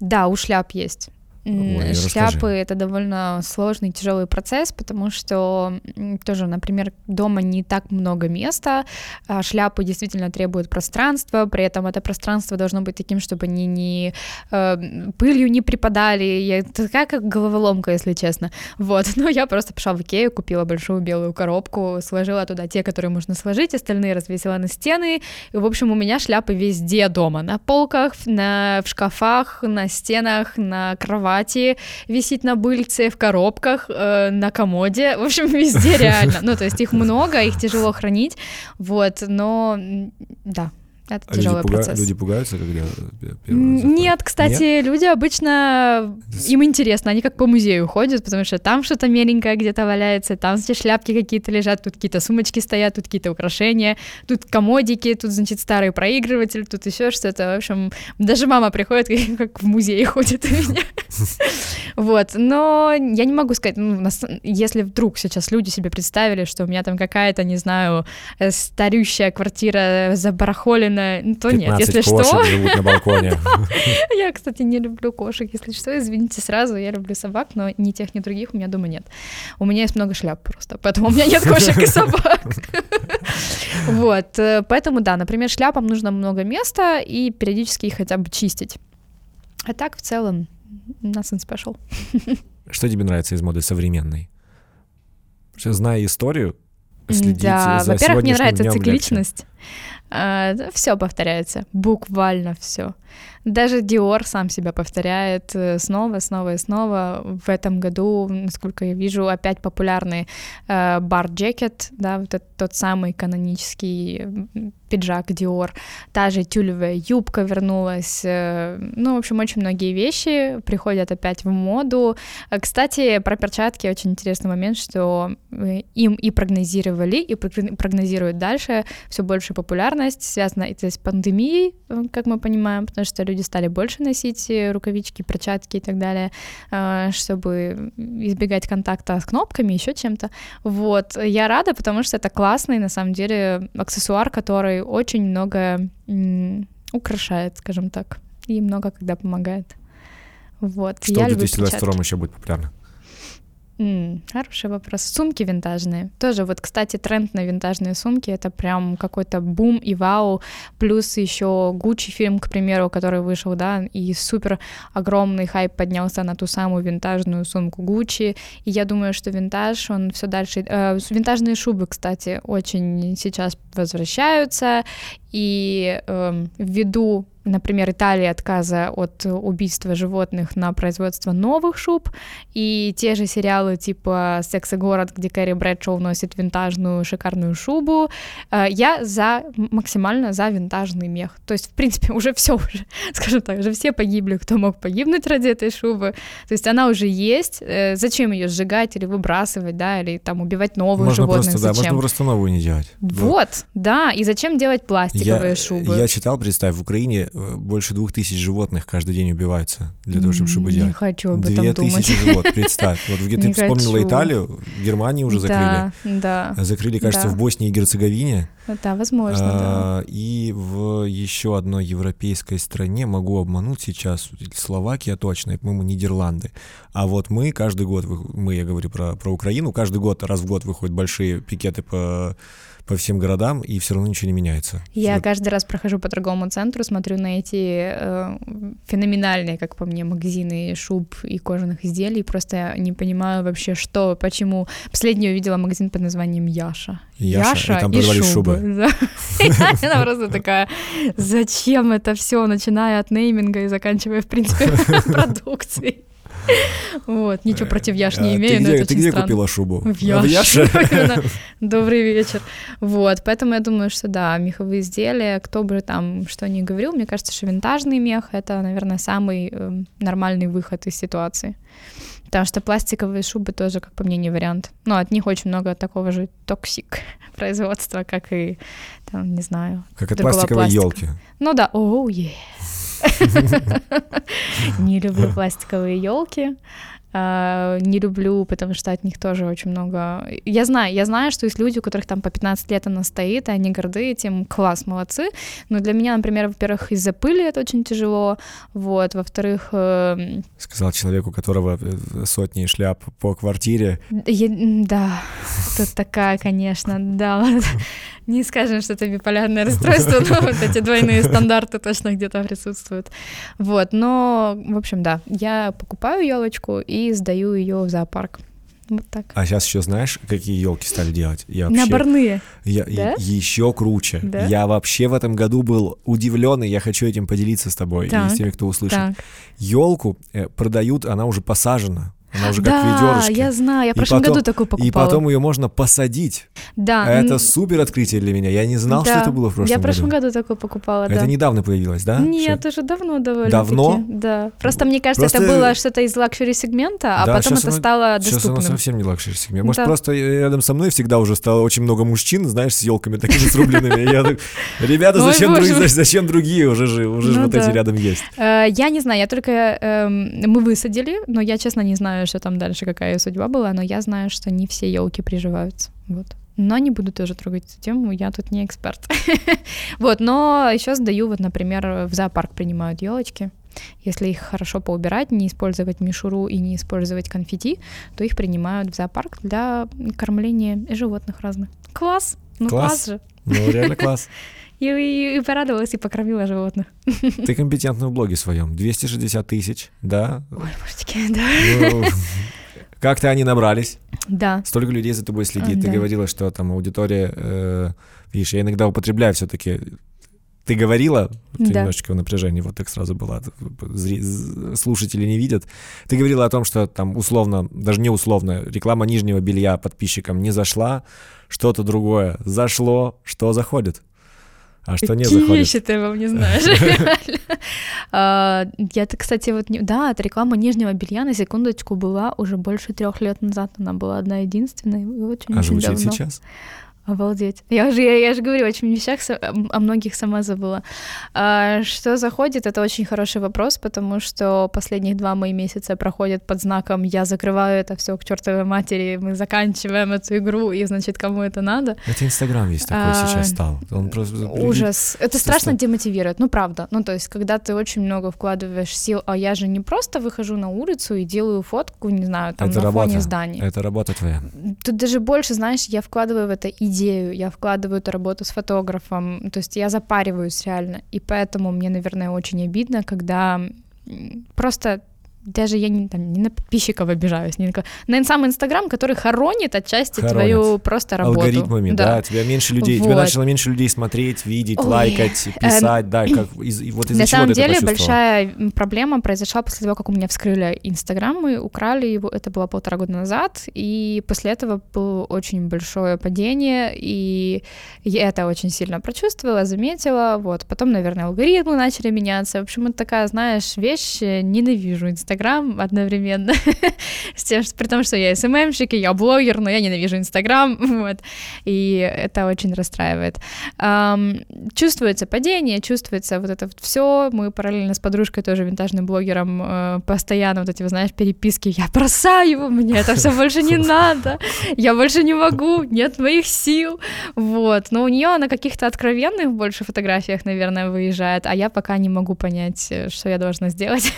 Да, у шляп есть. Ой, Шляпы расскажи. это довольно сложный, тяжелый процесс, потому что тоже, например, дома не так много места, а шляпы действительно требуют пространства, при этом это пространство должно быть таким, чтобы они не э, пылью не припадали. Я такая как головоломка, если честно. Вот, [LAUGHS] но я просто пошла в Икею, купила большую белую коробку, сложила туда те, которые можно сложить, остальные развесила на стены. И, в общем, у меня шляпы везде дома, на полках, на, в шкафах, на стенах, на кровати, висит на быльце, в коробках, э, на комоде, в общем, везде реально. Ну, то есть их много, их тяжело хранить, вот, но да, это А люди, тяжелый пуга- процесс. люди пугаются, когда первый заходят? Нет, кстати, люди обычно им интересно, они как по музею ходят, потому что там что-то меленькое где-то валяется, там эти шляпки какие-то лежат, тут какие-то сумочки стоят, тут какие-то украшения, тут комодики, тут, значит, старый проигрыватель, тут еще что-то. В общем, даже мама приходит, [LAUGHS] как- в музее ходит у меня. [LAUGHS] Вот, но я не могу сказать, ну, если вдруг сейчас люди себе представили, что у меня там какая-то, не знаю, э, старющая квартира забарахоленная, ну, то нет, 15 если что, живут на балконе. [LAUGHS] я, кстати, не люблю кошек, если что, извините сразу, я люблю собак, но ни тех, ни других у меня дома нет. У меня есть много шляп просто, поэтому у меня нет кошек и собак. [LAUGHS] Вот, э, поэтому да, например, шляпам нужно много места и периодически их хотя бы чистить. А так, в целом, nothing [LAUGHS] special. Что тебе нравится из моды современной? Что, зная историю, следить Да, за во-первых, мне нравится днём легче. Цикличность. Все повторяется, буквально все. Даже Dior сам себя повторяет э, снова, снова и снова. В этом году, насколько я вижу, опять популярный э, бар джекет, да, вот этот, тот самый канонический пиджак Dior, та же тюлевая юбка вернулась, э, ну, в общем, очень многие вещи приходят опять в моду. Э, кстати, про перчатки очень интересный момент, что им и прогнозировали, и прогнозируют дальше все больше популярность, связано это с пандемией, как мы понимаем, потому что люди стали больше носить э, рукавички, перчатки и так далее, э, чтобы избегать контакта с кнопками, еще чем-то. Вот, я рада, потому что это классный, на самом деле, аксессуар, который очень много украшает, скажем так, и много когда помогает. Вот. Что я в 2022 еще будет популярно? Mm, хороший вопрос. Сумки винтажные. Тоже вот, кстати, тренд на винтажные сумки — это прям какой-то бум и вау. Плюс еще Гуччи фильм, к примеру, который вышел, да, и супер огромный хайп поднялся на ту самую винтажную сумку Гуччи. И я думаю, что винтаж, он все дальше... Э, винтажные шубы, кстати, очень сейчас возвращаются. И э, ввиду например, Италии отказа от убийства животных на производство новых шуб, и те же сериалы типа «Секс и город», где Кэрри Брэдшоу носит винтажную шикарную шубу, э, я за максимально за винтажный мех. То есть, в принципе, [LAUGHS] уже все уже, скажем так, уже все погибли, кто мог погибнуть ради этой шубы. То есть она уже есть. Э, зачем ее сжигать или выбрасывать, да, или там убивать новых можно животных? Просто, зачем? Да, можно просто новую не делать. Вот, да. И зачем делать пластиковые я, шубы? Я читал, представь, в Украине больше двух тысяч животных каждый день убиваются для того, чтобы шубы делать. Не хочу об Две этом тысячи животных, представь. Вот [LAUGHS] где ты вспомнила Италию, в Германии уже закрыли. Да, да. Закрыли, кажется, да. в Боснии и Герцеговине. Да, возможно, а, да. И в еще одной европейской стране, могу обмануть сейчас, Словакия точно, это, по-моему, Нидерланды. А вот мы каждый год, мы, я говорю про, про Украину, каждый год, раз в год выходят большие пикеты по по всем городам, и все равно ничего не меняется. Я вот. каждый раз прохожу по торговому центру, смотрю на эти э, феноменальные, как по мне, магазины шуб и кожаных изделий, просто не понимаю вообще, что, почему. Последнюю увидела магазин под названием Яша. Яша, Яша и, там и шубы. шубы. [LAUGHS] Она просто такая, зачем это все, начиная от нейминга и заканчивая, в принципе, [LAUGHS] продукцией. Вот, ничего против Яш не а имею, но это Ты где купила шубу? В Яше. [LAUGHS] Добрый вечер. Вот, поэтому я думаю, что да, меховые изделия, кто бы там что ни говорил, мне кажется, что винтажный мех — это, наверное, самый эм, нормальный выход из ситуации. Потому что пластиковые шубы тоже, как по мне, не вариант. Но от них очень много такого же toxic [LAUGHS] производства, как и, там, не знаю, Как от пластиковой елки. Ну да, оу, oh, yeah. [LAUGHS] Не люблю пластиковые елки. А, не люблю, потому что от них тоже очень много... Я знаю, я знаю, что есть люди, у которых там по 15 лет она стоит, и они горды этим, класс, молодцы, но для меня, например, во-первых, из-за пыли это очень тяжело, вот, во-вторых... Э... Сказал человек, у которого э, сотни шляп по квартире. Я... Да, тут такая, конечно, да, не скажем, что это биполярное расстройство, но вот эти двойные стандарты точно где-то присутствуют. Вот, но, в общем, да, я покупаю елочку и сдаю ее в зоопарк. Вот так. А сейчас еще знаешь, какие елки стали делать? Я вообще, Наборные. Я, да? еще круче. Да? Я вообще в этом году был удивлен, и я хочу этим поделиться с тобой так, и с теми, кто услышит. Елку э, продают, она уже посажена. Она уже да, как ведерышки. я знаю, я в прошлом потом, году такую покупала. И потом ее можно посадить. Да. Это супер открытие для меня. Я не знал, да. что это было в прошлом году. Я в прошлом году, году такую покупала, это да. недавно появилось, да? Нет, что? уже давно довольно Давно? Да. Просто мне кажется, просто... это было что-то из luxury сегмента, а да, потом это оно, стало доступным. Сейчас оно совсем не luxury сегмент. Может, да. просто рядом со мной всегда уже стало очень много мужчин, знаешь, с елками такими срубленными. Я так, ребята, зачем, друг, зачем другие? Уже же, уже ну, вот да. эти рядом есть. Я не знаю, я только... эм, Мы высадили, но я, честно, не знаю, что там дальше, какая судьба была, но я знаю, что не все елки приживаются. Вот. Но не буду тоже трогать эту тему, я тут не эксперт. [LAUGHS] вот, но еще сдаю, вот, например, в зоопарк принимают елочки. Если их хорошо поубирать, не использовать мишуру и не использовать конфетти, то их принимают в зоопарк для кормления животных разных. Класс! Ну класс, класс же. Ну реально класс. [LAUGHS] И, и, и порадовалась, и покормила животных. Ты компетентна в блоге своем. 260 тысяч, да? Ой, мужики, да. Ну, Как-то они набрались. Да. Столько людей за тобой следит. Ты говорила, что там аудитория... э, видишь, я иногда употребляю все-таки... Ты говорила, ты Да. немножечко в напряжении, вот так сразу была, слушатели не видят. Ты говорила о том, что там условно, даже не условно, реклама нижнего белья подписчикам не зашла, что-то другое зашло, что заходит, а что не Какие заходит. вещи ты обо мне знаешь? [LAUGHS] [LAUGHS] А, Я-то, кстати, вот... Да, эта реклама нижнего белья, на секундочку, была уже больше трех лет назад. Она была одна единственная, очень А очень звучит давно. сейчас? Обалдеть. Я же, я, я же говорю, очень вещах, о многих сама забыла. А, что заходит, это очень хороший вопрос, потому что последних два мои месяца проходят под знаком «я закрываю это все к чертовой матери, мы заканчиваем эту игру, и, значит, кому это надо». Это Инстаграм весь такой А, сейчас стал. Он просто... Ужас. Это страшно демотивирует, ну правда. Ну то есть, когда ты очень много вкладываешь сил, а я же не просто выхожу на улицу и делаю фотку, не знаю, там Это на фоне работа. зданий. Это работа твоя. Тут даже больше, знаешь, я вкладываю в это идею, я вкладываю эту работу с фотографом, то есть я запариваюсь реально, и поэтому мне, наверное, очень обидно, когда просто даже я не, там, не на подписчиков обижаюсь, не на, на сам Инстаграм, который хоронит отчасти Хоронит. твою просто работу. Алгоритмами, да. тебя меньше людей, тебя Вот. начало меньше людей смотреть, видеть, Ой, лайкать, писать, да, как из, вот из-за На самом деле большая проблема произошла после того, как у меня вскрыли Инстаграм, мы украли его, это было полтора года назад, и после этого было очень большое падение, и я это очень сильно прочувствовала, заметила, вот, потом, наверное, алгоритмы начали меняться, в общем, это такая, знаешь, вещь, э, ненавижу Инстаграм одновременно, [LAUGHS] с тем, что- при том, что я СММщик, и я блогер, но я ненавижу Инстаграм, [LAUGHS] вот, и это очень расстраивает. Ам, чувствуется падение, чувствуется вот это все. Мы параллельно с подружкой, тоже винтажным блогером, э, постоянно вот эти, вы знаешь, переписки. Я бросаю, мне это все больше не [LAUGHS] надо, я больше не могу, нет моих сил. Вот. Но у нее на каких-то откровенных больше фотографиях, наверное, выезжает, а я пока не могу понять, э, что я должна сделать,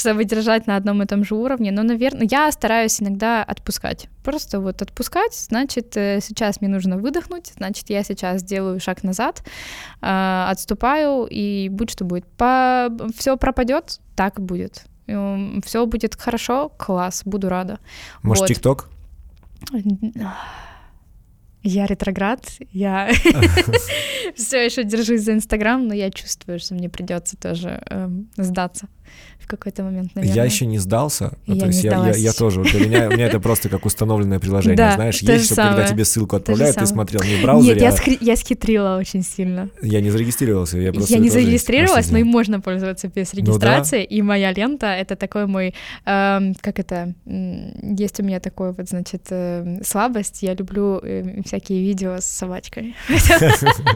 чтобы держать на одном и том же уровне. Но, наверное, я стараюсь иногда отпускать. Просто вот отпускать, значит, э, сейчас мне нужно выдохнуть, значит, я сейчас делаю шаг назад, э, отступаю, и будь что будет. По... Все пропадет, так и будет. Все будет хорошо, класс, буду рада. Может, вот. ТикТок? Я ретроград, я [LAUGHS] все еще держусь за Инстаграм, но я чувствую, что мне придется тоже эм, сдаться в какой-то момент, наверное. Я еще не сдался. То я есть не я, я, я тоже. Вот для меня, у меня это просто как установленное приложение. Да, Знаешь, то есть, что когда тебе ссылку То отправляют, ты смотрел не в браузере, Нет, я, а скри- я схитрила очень сильно. я не зарегистрировался. Я, просто я не зарегистрировалась, но и можно пользоваться без Ну да. регистрации. И моя лента это такой мой, эм, как это, есть у меня такой вот, значит, эм, слабость. Я люблю эм, всякие видео с собачками. [LAUGHS]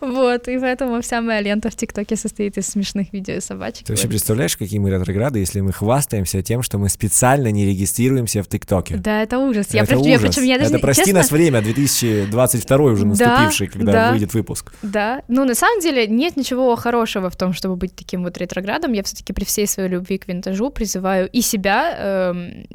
Вот, и поэтому вся моя лента в ТикТоке состоит из смешных видео собачек. Ты вообще. Представляешь, какие мы ретрограды, если мы хвастаемся тем, что мы специально не регистрируемся в ТикТоке? Да, это ужас. Я, это прич- я- ужас. причем я даже это прости честно, нас время, 2022 уже Да, наступивший, когда да. выйдет выпуск. Да, ну на самом деле нет ничего хорошего в том, чтобы быть таким вот ретроградом. Я все-таки при всей своей любви к винтажу призываю и себя эм,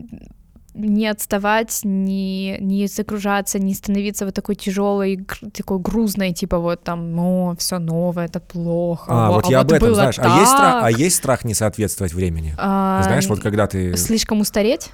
не отставать, не, не загружаться, не становиться вот такой тяжелой, такой грузной, типа вот там, о, все новое, это плохо. А, о, вот я об этом, знаешь. А есть, страх, а так». есть страх не соответствовать времени? А, Знаешь, вот когда ты... Слишком устареть?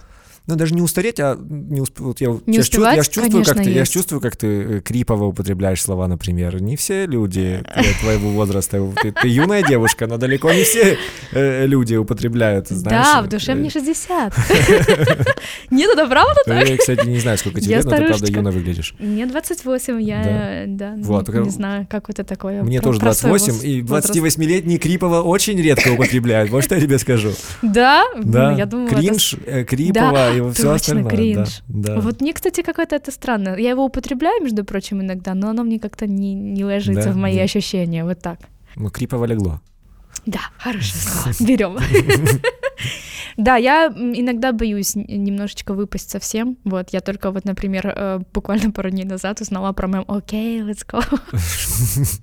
Ну, даже не устареть, а не усп... вот я, Не я чувствую, я чувствую, как конечно, ты, я ж есть. чувствую, как ты э, крипово употребляешь слова, например. Не все люди твоего [LAUGHS] возраста. Ты, ты юная девушка, но далеко не все э, люди употребляют, знаешь. да, в душе э, мне 60. [LAUGHS] Нет, это правда так? Я, кстати, не знаю, сколько тебе Я лет, но ты правда юно выглядишь. Мне 28, я, да, не, знаю, как это такое. Мне тоже про свой 28, и возраст. 28-летний Крипова очень редко употребляют. Вот что я тебе скажу. [LAUGHS] Да? Да, я думаю, кринж, э, Да, и [LAUGHS] все точно, остальное. да, кринж. Да, Вот мне, кстати, какое-то это странно. Я его употребляю, между прочим, иногда, но оно мне как-то не, не ложится Да, в мои да. ощущения. Вот так. Ну, Крипова легло. Да, хорошее [LAUGHS] слово. Берем. [LAUGHS] Да, я иногда боюсь немножечко выпасть совсем. Вот, я только вот, например, э, буквально пару дней назад узнала про мем «Окей, let's go». С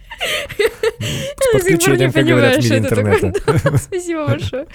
подключением, как говорят в мире интернета. Да, Спасибо большое.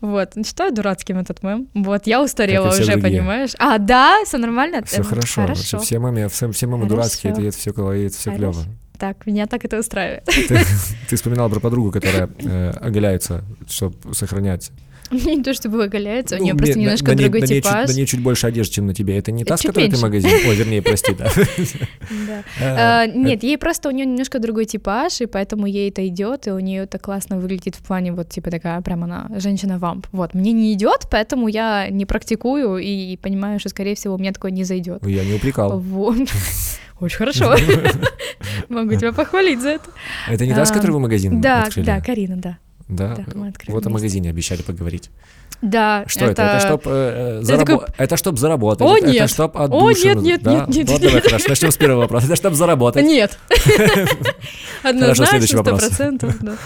Вот, считаю дурацким этот мем. Вот, я устарела уже, другие. понимаешь? А, да, все нормально? Все Э, хорошо. Вообще все мемы, все, все мемы Хорошо. дурацкие, это, это все, это все клево. Хорошо. Так, меня так это устраивает. Ты, [LAUGHS] ты вспоминала про подругу, которая э, оголяется, чтобы сохранять. [LAUGHS] Не то чтобы оголяется, у Ну, нее просто немножко другой типаж. на ней чуть больше одежды, чем на тебе. Это не та, с которой ты магазин? Ой, вернее, прости, да. [LAUGHS] А, А, Нет, ей просто у нее немножко другой типаж, и поэтому ей это идет, и у нее это классно выглядит в плане вот типа такая прям она женщина-вамп. Вот, мне не идет, поэтому я не практикую и понимаю, что скорее всего у меня такое не зайдет. Я не упрекал. Вот. [LAUGHS] Очень хорошо. Могу тебя похвалить за это. Это не та, с А, которой вы магазин Да, да, Карина, да. Да? да, мы открыли Вот о магазине обещали поговорить. Да, Что это? Это чтоб, э, э, зарабо- такой- это чтоб заработать. О, это, нет. Это чтоб от О, нет, нет, да? нет, нет, Вот нет. давай, хорошо, начнем с первого вопроса. Это чтоб заработать. Нет. [LAUGHS] [LAUGHS] Однозначно, сто процентов. да.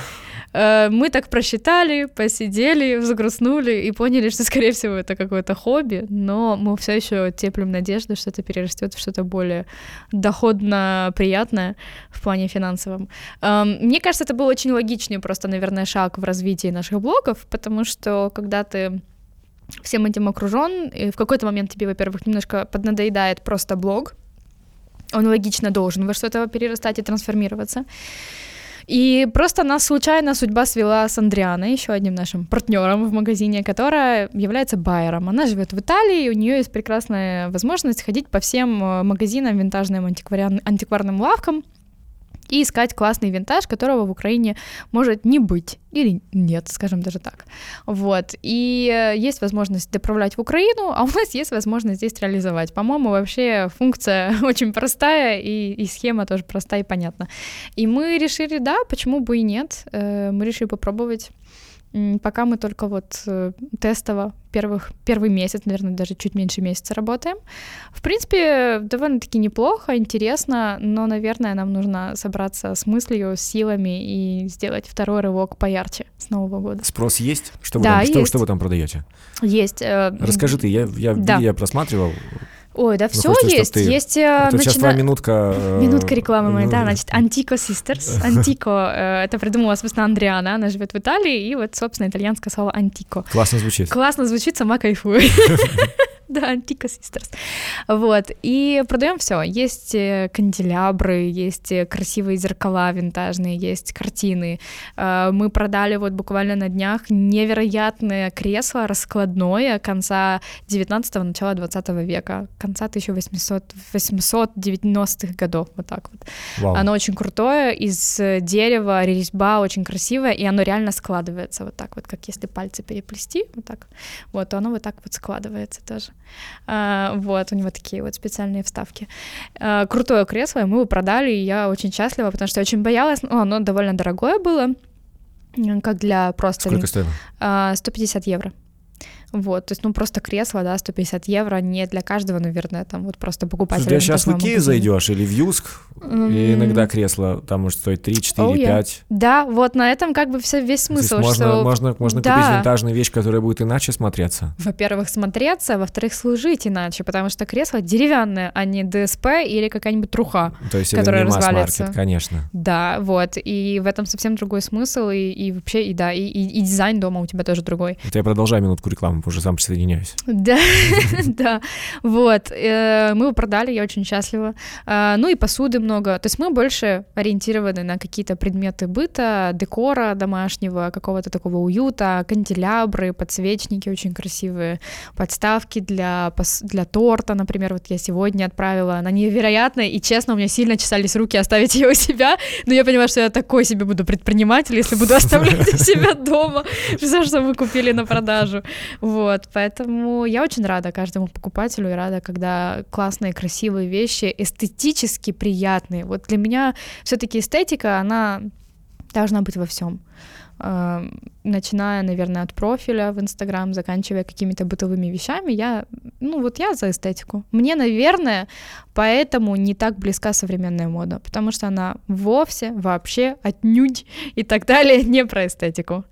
Э, Мы так просчитали, посидели, взгрустнули и поняли, что, [LAUGHS] скорее всего, это какое-то хобби, но мы все еще теплим надежду, что это перерастет в что-то более доходно приятное в плане финансовом. Эм, Мне кажется, это был очень логичный просто, наверное, шаг в развитии наших блогов, потому что когда ты всем этим окружен, и в какой-то момент тебе, во-первых, немножко поднадоедает просто блог, он логично должен во что-то перерастать и трансформироваться. И просто нас случайно судьба свела с Андрианой, еще одним нашим партнером в магазине, которая является байером. Она живет в Италии, и у нее есть прекрасная возможность ходить по всем э, магазинам, винтажным антиквариан- антикварным лавкам и искать классный винтаж, которого в Украине может не быть или нет, скажем даже так. Вот. И э, есть возможность доправлять в Украину, а у нас есть возможность здесь реализовать. По-моему, вообще функция [LAUGHS] очень простая, и, и схема тоже простая и понятна. И мы решили, да, почему бы и нет. Э, Мы решили попробовать. Пока мы только вот э, тестово первых, первый месяц, наверное, даже чуть меньше месяца работаем. В принципе, довольно-таки неплохо, интересно, но, наверное, нам нужно собраться с мыслью, с силами и сделать второй рывок поярче с Нового года. Спрос есть? Что вы, Да, там, что, есть. что вы там продаете? Есть. э, Расскажи ты, я, я, Да. я просматривал. Ой, да, Ну, все есть. ты- Есть э, сейчас начина- твоя минутка... э, Минутка рекламы моей, да, ну, значит, Antico Sisters. Antico, э, это придумала, собственно, Андриана, она живет в Италии, и вот, собственно, итальянское слово Antico. Классно звучит. Классно звучит, сама кайфую. [LAUGHS] [LAUGHS] Да, Antico Sisters. Вот, и продаем все. Есть э, канделябры, есть э, красивые зеркала винтажные, есть картины. Э, Мы продали вот буквально на днях невероятное кресло раскладное конца 19-го, начала 20 века, конца 1800, 890-х годов, вот так вот. Вау. Оно очень крутое, из дерева, резьба очень красивая, и оно реально складывается вот так вот, как если пальцы переплести, вот так, вот, то оно вот так вот складывается тоже. А, вот, у него такие вот специальные вставки. А, крутое кресло, и мы его продали, и я очень счастлива, потому что я очень боялась, ну, оно довольно дорогое было, как для просто... Сколько стоило? а, 150 евро. Вот, то есть, ну, просто кресло, да, 150 евро, не для каждого, наверное, там вот просто. Слушай, ты сейчас в Икею зайдешь или в Юск, и М, иногда кресло там может стоить 3, 4, Oh, yeah. 5. Да, вот на этом как бы вся, весь смысл, можно, что, можно, можно Да. купить винтажную вещь, которая будет иначе смотреться. во-первых, смотреться, во-вторых, служить иначе, потому что кресло деревянное, а не ДСП или какая-нибудь труха. То есть это Которая не развалится. конечно. Да, вот, и в этом совсем другой смысл, и, и вообще, и да, и, и- и дизайн дома у тебя тоже другой. Вот я продолжаю минутку рекламы, уже сам присоединяюсь. Да, [LAUGHS] да, вот, э, мы его продали, я очень счастлива. А, Ну и посуды много, то есть мы больше ориентированы на какие-то предметы быта, декора домашнего, какого-то такого уюта, канделябры, подсвечники очень красивые, подставки для, для торта, например, вот я сегодня отправила, она невероятная, и честно, у меня сильно чесались руки оставить ее у себя, но я понимаю, что я такой себе буду предприниматель, если буду оставлять у себя дома все, что мы купили на продажу. Вот, поэтому я очень рада каждому покупателю и рада, когда классные, красивые вещи, эстетически приятные. Вот для меня все-таки эстетика, она должна быть во всем. Начиная, наверное, от профиля в Инстаграм, заканчивая какими-то бытовыми вещами, я, ну вот я за эстетику. Мне, наверное, поэтому не так близка современная мода, потому что она вовсе, вообще, отнюдь и так далее не про эстетику.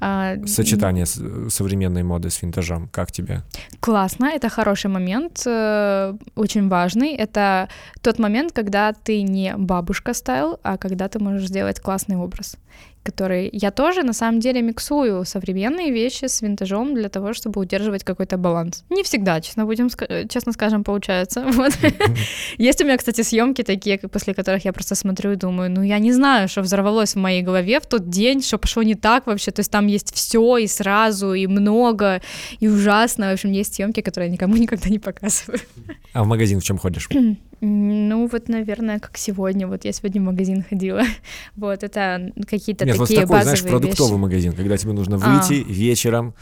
А, Сочетание современной моды с винтажом, как тебе? Классно, это хороший момент, э, очень важный. Это тот момент, когда ты не бабушка стайл, а когда ты можешь сделать классный образ. Который я тоже на самом деле миксую современные вещи с винтажом для того, чтобы удерживать какой-то баланс. Не всегда, честно будем, честно скажем, получается. [LAUGHS] Вот. [LAUGHS] Есть у меня, кстати, съемки такие, после которых я просто смотрю и думаю, ну я не знаю, что взорвалось в моей голове в тот день, что пошло не так вообще. То есть там есть все и сразу, и много, и ужасно. В общем, есть съемки, которые я никому [LAUGHS] никогда не показываю. А в магазин в чем ходишь? [CLEARS THROAT] Ну, вот, наверное, как сегодня. Вот я сегодня в магазин ходила. [LAUGHS] Вот, это какие-то Нет, такие вот такой, базовые знаешь, продуктовый вещи. магазин, когда тебе нужно выйти а. вечером,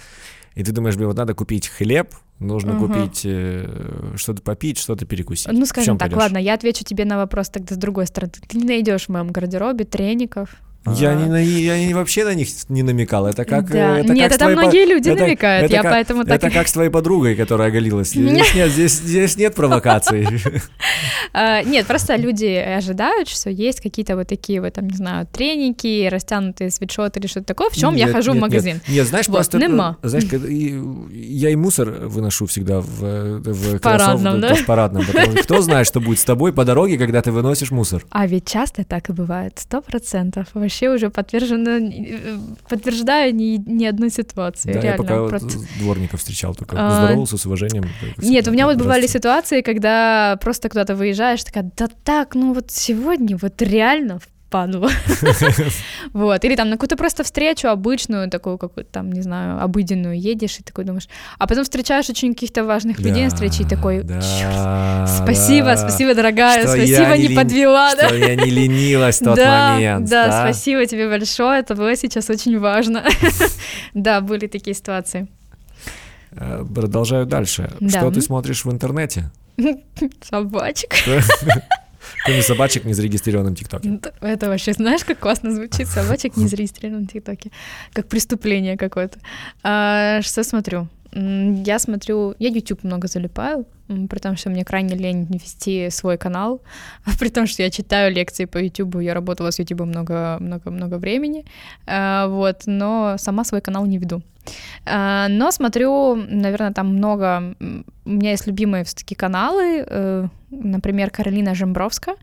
и ты думаешь, блин, вот надо купить хлеб, нужно угу. купить э, что-то попить, что-то перекусить. Ну, скажем так, пойдёшь? ладно, я отвечу тебе на вопрос тогда с другой стороны. Ты не найдешь в моем гардеробе треников, я, не, на, я не, вообще на них не намекал. Это как... Да. Это Нет, как это многие люди это, намекают. Это я как, поэтому так... Это как с твоей подругой, которая оголилась. Здесь [LAUGHS] нет, здесь, здесь нет провокаций. [LAUGHS] А, нет, просто люди ожидают, что есть какие-то вот такие вот, там, не знаю, треники, растянутые свитшоты или что-то такое, в чем я хожу в магазин. Нет, знаешь, просто... Знаешь, [LAUGHS] я и мусор выношу всегда в, в парадном, да? В парадном. Кто знает, что будет с тобой по дороге, когда ты выносишь мусор? А ведь часто так и бывает, сто процентов. Вообще уже подтверждено подтверждаю ни, ни одной ситуации. Да, реально, я пока просто... дворников встречал, только а... здоровался с уважением. Нет, у меня вот бывали ситуации, когда просто куда-то выезжаешь, такая, да так, ну вот сегодня вот реально падло. [LAUGHS] вот. Или там на какую-то просто встречу обычную, такую какую-то там, не знаю, обыденную едешь и такой думаешь, а потом встречаешь очень каких-то важных людей на встрече и такой, спасибо, спасибо, дорогая, спасибо, не подвела. Что я не ленилась в тот момент. Да, спасибо тебе большое, это было сейчас очень важно. [LAUGHS] да, были такие ситуации. Э, продолжаю дальше. Что ты смотришь в интернете? [LAUGHS] Собачек. Кроме собачек не зарегистрированном ТикТоке. Ну, это вообще, знаешь, как классно звучит, собачек не зарегистрированном ТикТоке. Как преступление какое-то. А, что смотрю? Я смотрю, я YouTube много залипаю, при том, что мне крайне лень вести свой канал, [LAUGHS] при том, что я читаю лекции по YouTube, я работала с YouTube много-много-много времени, а, вот, но сама свой канал не веду. А, но смотрю, наверное, там много... У меня есть любимые все-таки каналы, э, например, Каролина Жембровска.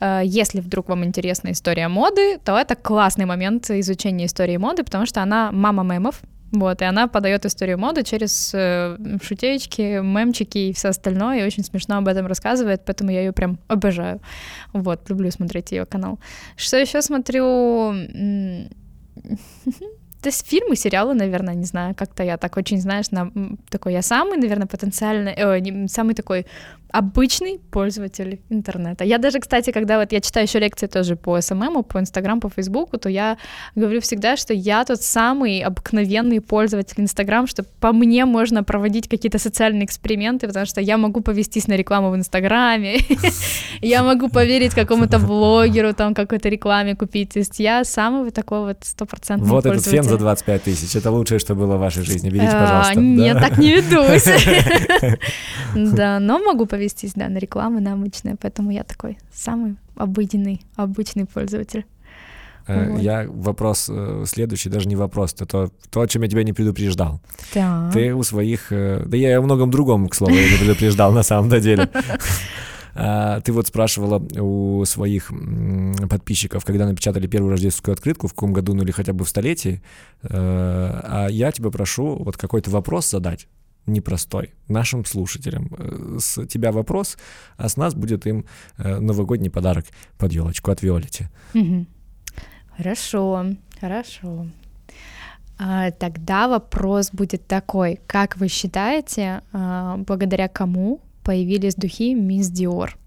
Э, если вдруг вам интересна история моды, то это классный момент изучения истории моды, потому что она мама мемов, вот, и она подает историю моды через э, шутеечки, мемчики и все остальное, и очень смешно об этом рассказывает, поэтому я ее прям обожаю. Вот, люблю смотреть ее канал. Что еще смотрю? [LAUGHS] То есть фильмы, сериалы, наверное, не знаю, как-то я так очень, знаешь, на, такой, я самый, наверное, потенциальный, э, самый такой обычный пользователь интернета. Я даже, кстати, когда вот я читаю еще лекции тоже по СММу, по Инстаграм, по Фейсбуку, то я говорю всегда, что я тот самый обыкновенный пользователь Инстаграм, что по мне можно проводить какие-то социальные эксперименты, потому что я могу повестись на рекламу в Инстаграме, [LAUGHS] я могу поверить какому-то блогеру, там, какой-то рекламе купить, то есть я самый такой вот стопроцентный Вот этот фен за 25 тысяч, это лучшее, что было в вашей жизни, берите, а, пожалуйста. Нет, так не ведусь. [LAUGHS] [LAUGHS] Да, но могу повестись, да, на рекламу, на обычные, поэтому я такой самый обыденный, обычный пользователь. Э, вот. Я вопрос э, следующий, даже не вопрос, это то, то, о чем я тебя не предупреждал. Да. Ты у своих... Э, да я о многом другом, к слову, не предупреждал на самом деле. [LAUGHS] А, ты вот спрашивала у своих подписчиков, когда напечатали первую рождественскую открытку, в каком году, ну или хотя бы в столетии, а я тебя прошу вот какой-то вопрос задать, непростой нашим слушателям. Э, с тебя вопрос, а с нас будет им э, новогодний подарок под елочку от Виолити. Хорошо, хорошо. А, тогда вопрос будет такой: как вы считаете, а, благодаря кому появились духи Мисс Диор?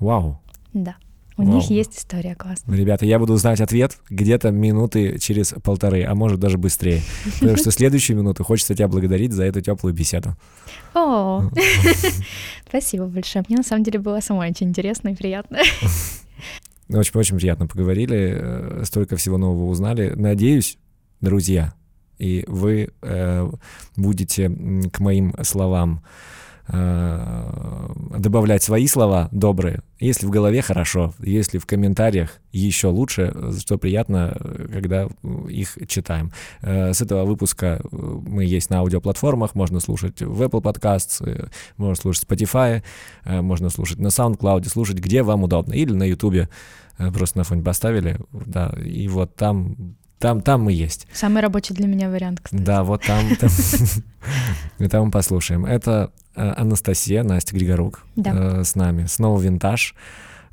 Вау. Да. У Вау. них есть история классная. Ребята, я буду знать ответ где-то минуты через полторы, а может даже быстрее. Потому что следующую минуту хочется тебя благодарить за эту теплую беседу. О, [LAUGHS] спасибо большое. Мне на самом деле было самое очень интересно и приятно. Очень-очень приятно поговорили, э, столько всего нового узнали. Надеюсь, друзья, и вы э, будете к моим словам добавлять свои слова добрые. Если в голове хорошо, если в комментариях еще лучше, что приятно, когда их читаем. Э, с этого выпуска мы есть на аудиоплатформах, можно слушать в Apple Podcasts, э, можно слушать в Spotify, можно слушать на SoundCloud, слушать где вам удобно, или на YouTube просто на фоне поставили, да, и вот там там, там мы есть. Самый рабочий для меня вариант, кстати. Да, вот там, там, [LAUGHS] там мы послушаем. Это э, Анастасия, Настя Григорук Да. э, с нами. Снова винтаж.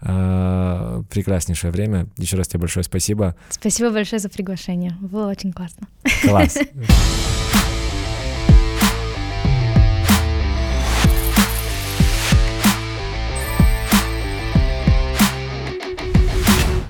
Э, Прекраснейшее время. Еще раз тебе большое спасибо. Спасибо большое за приглашение. Было очень классно. Класс. [LAUGHS]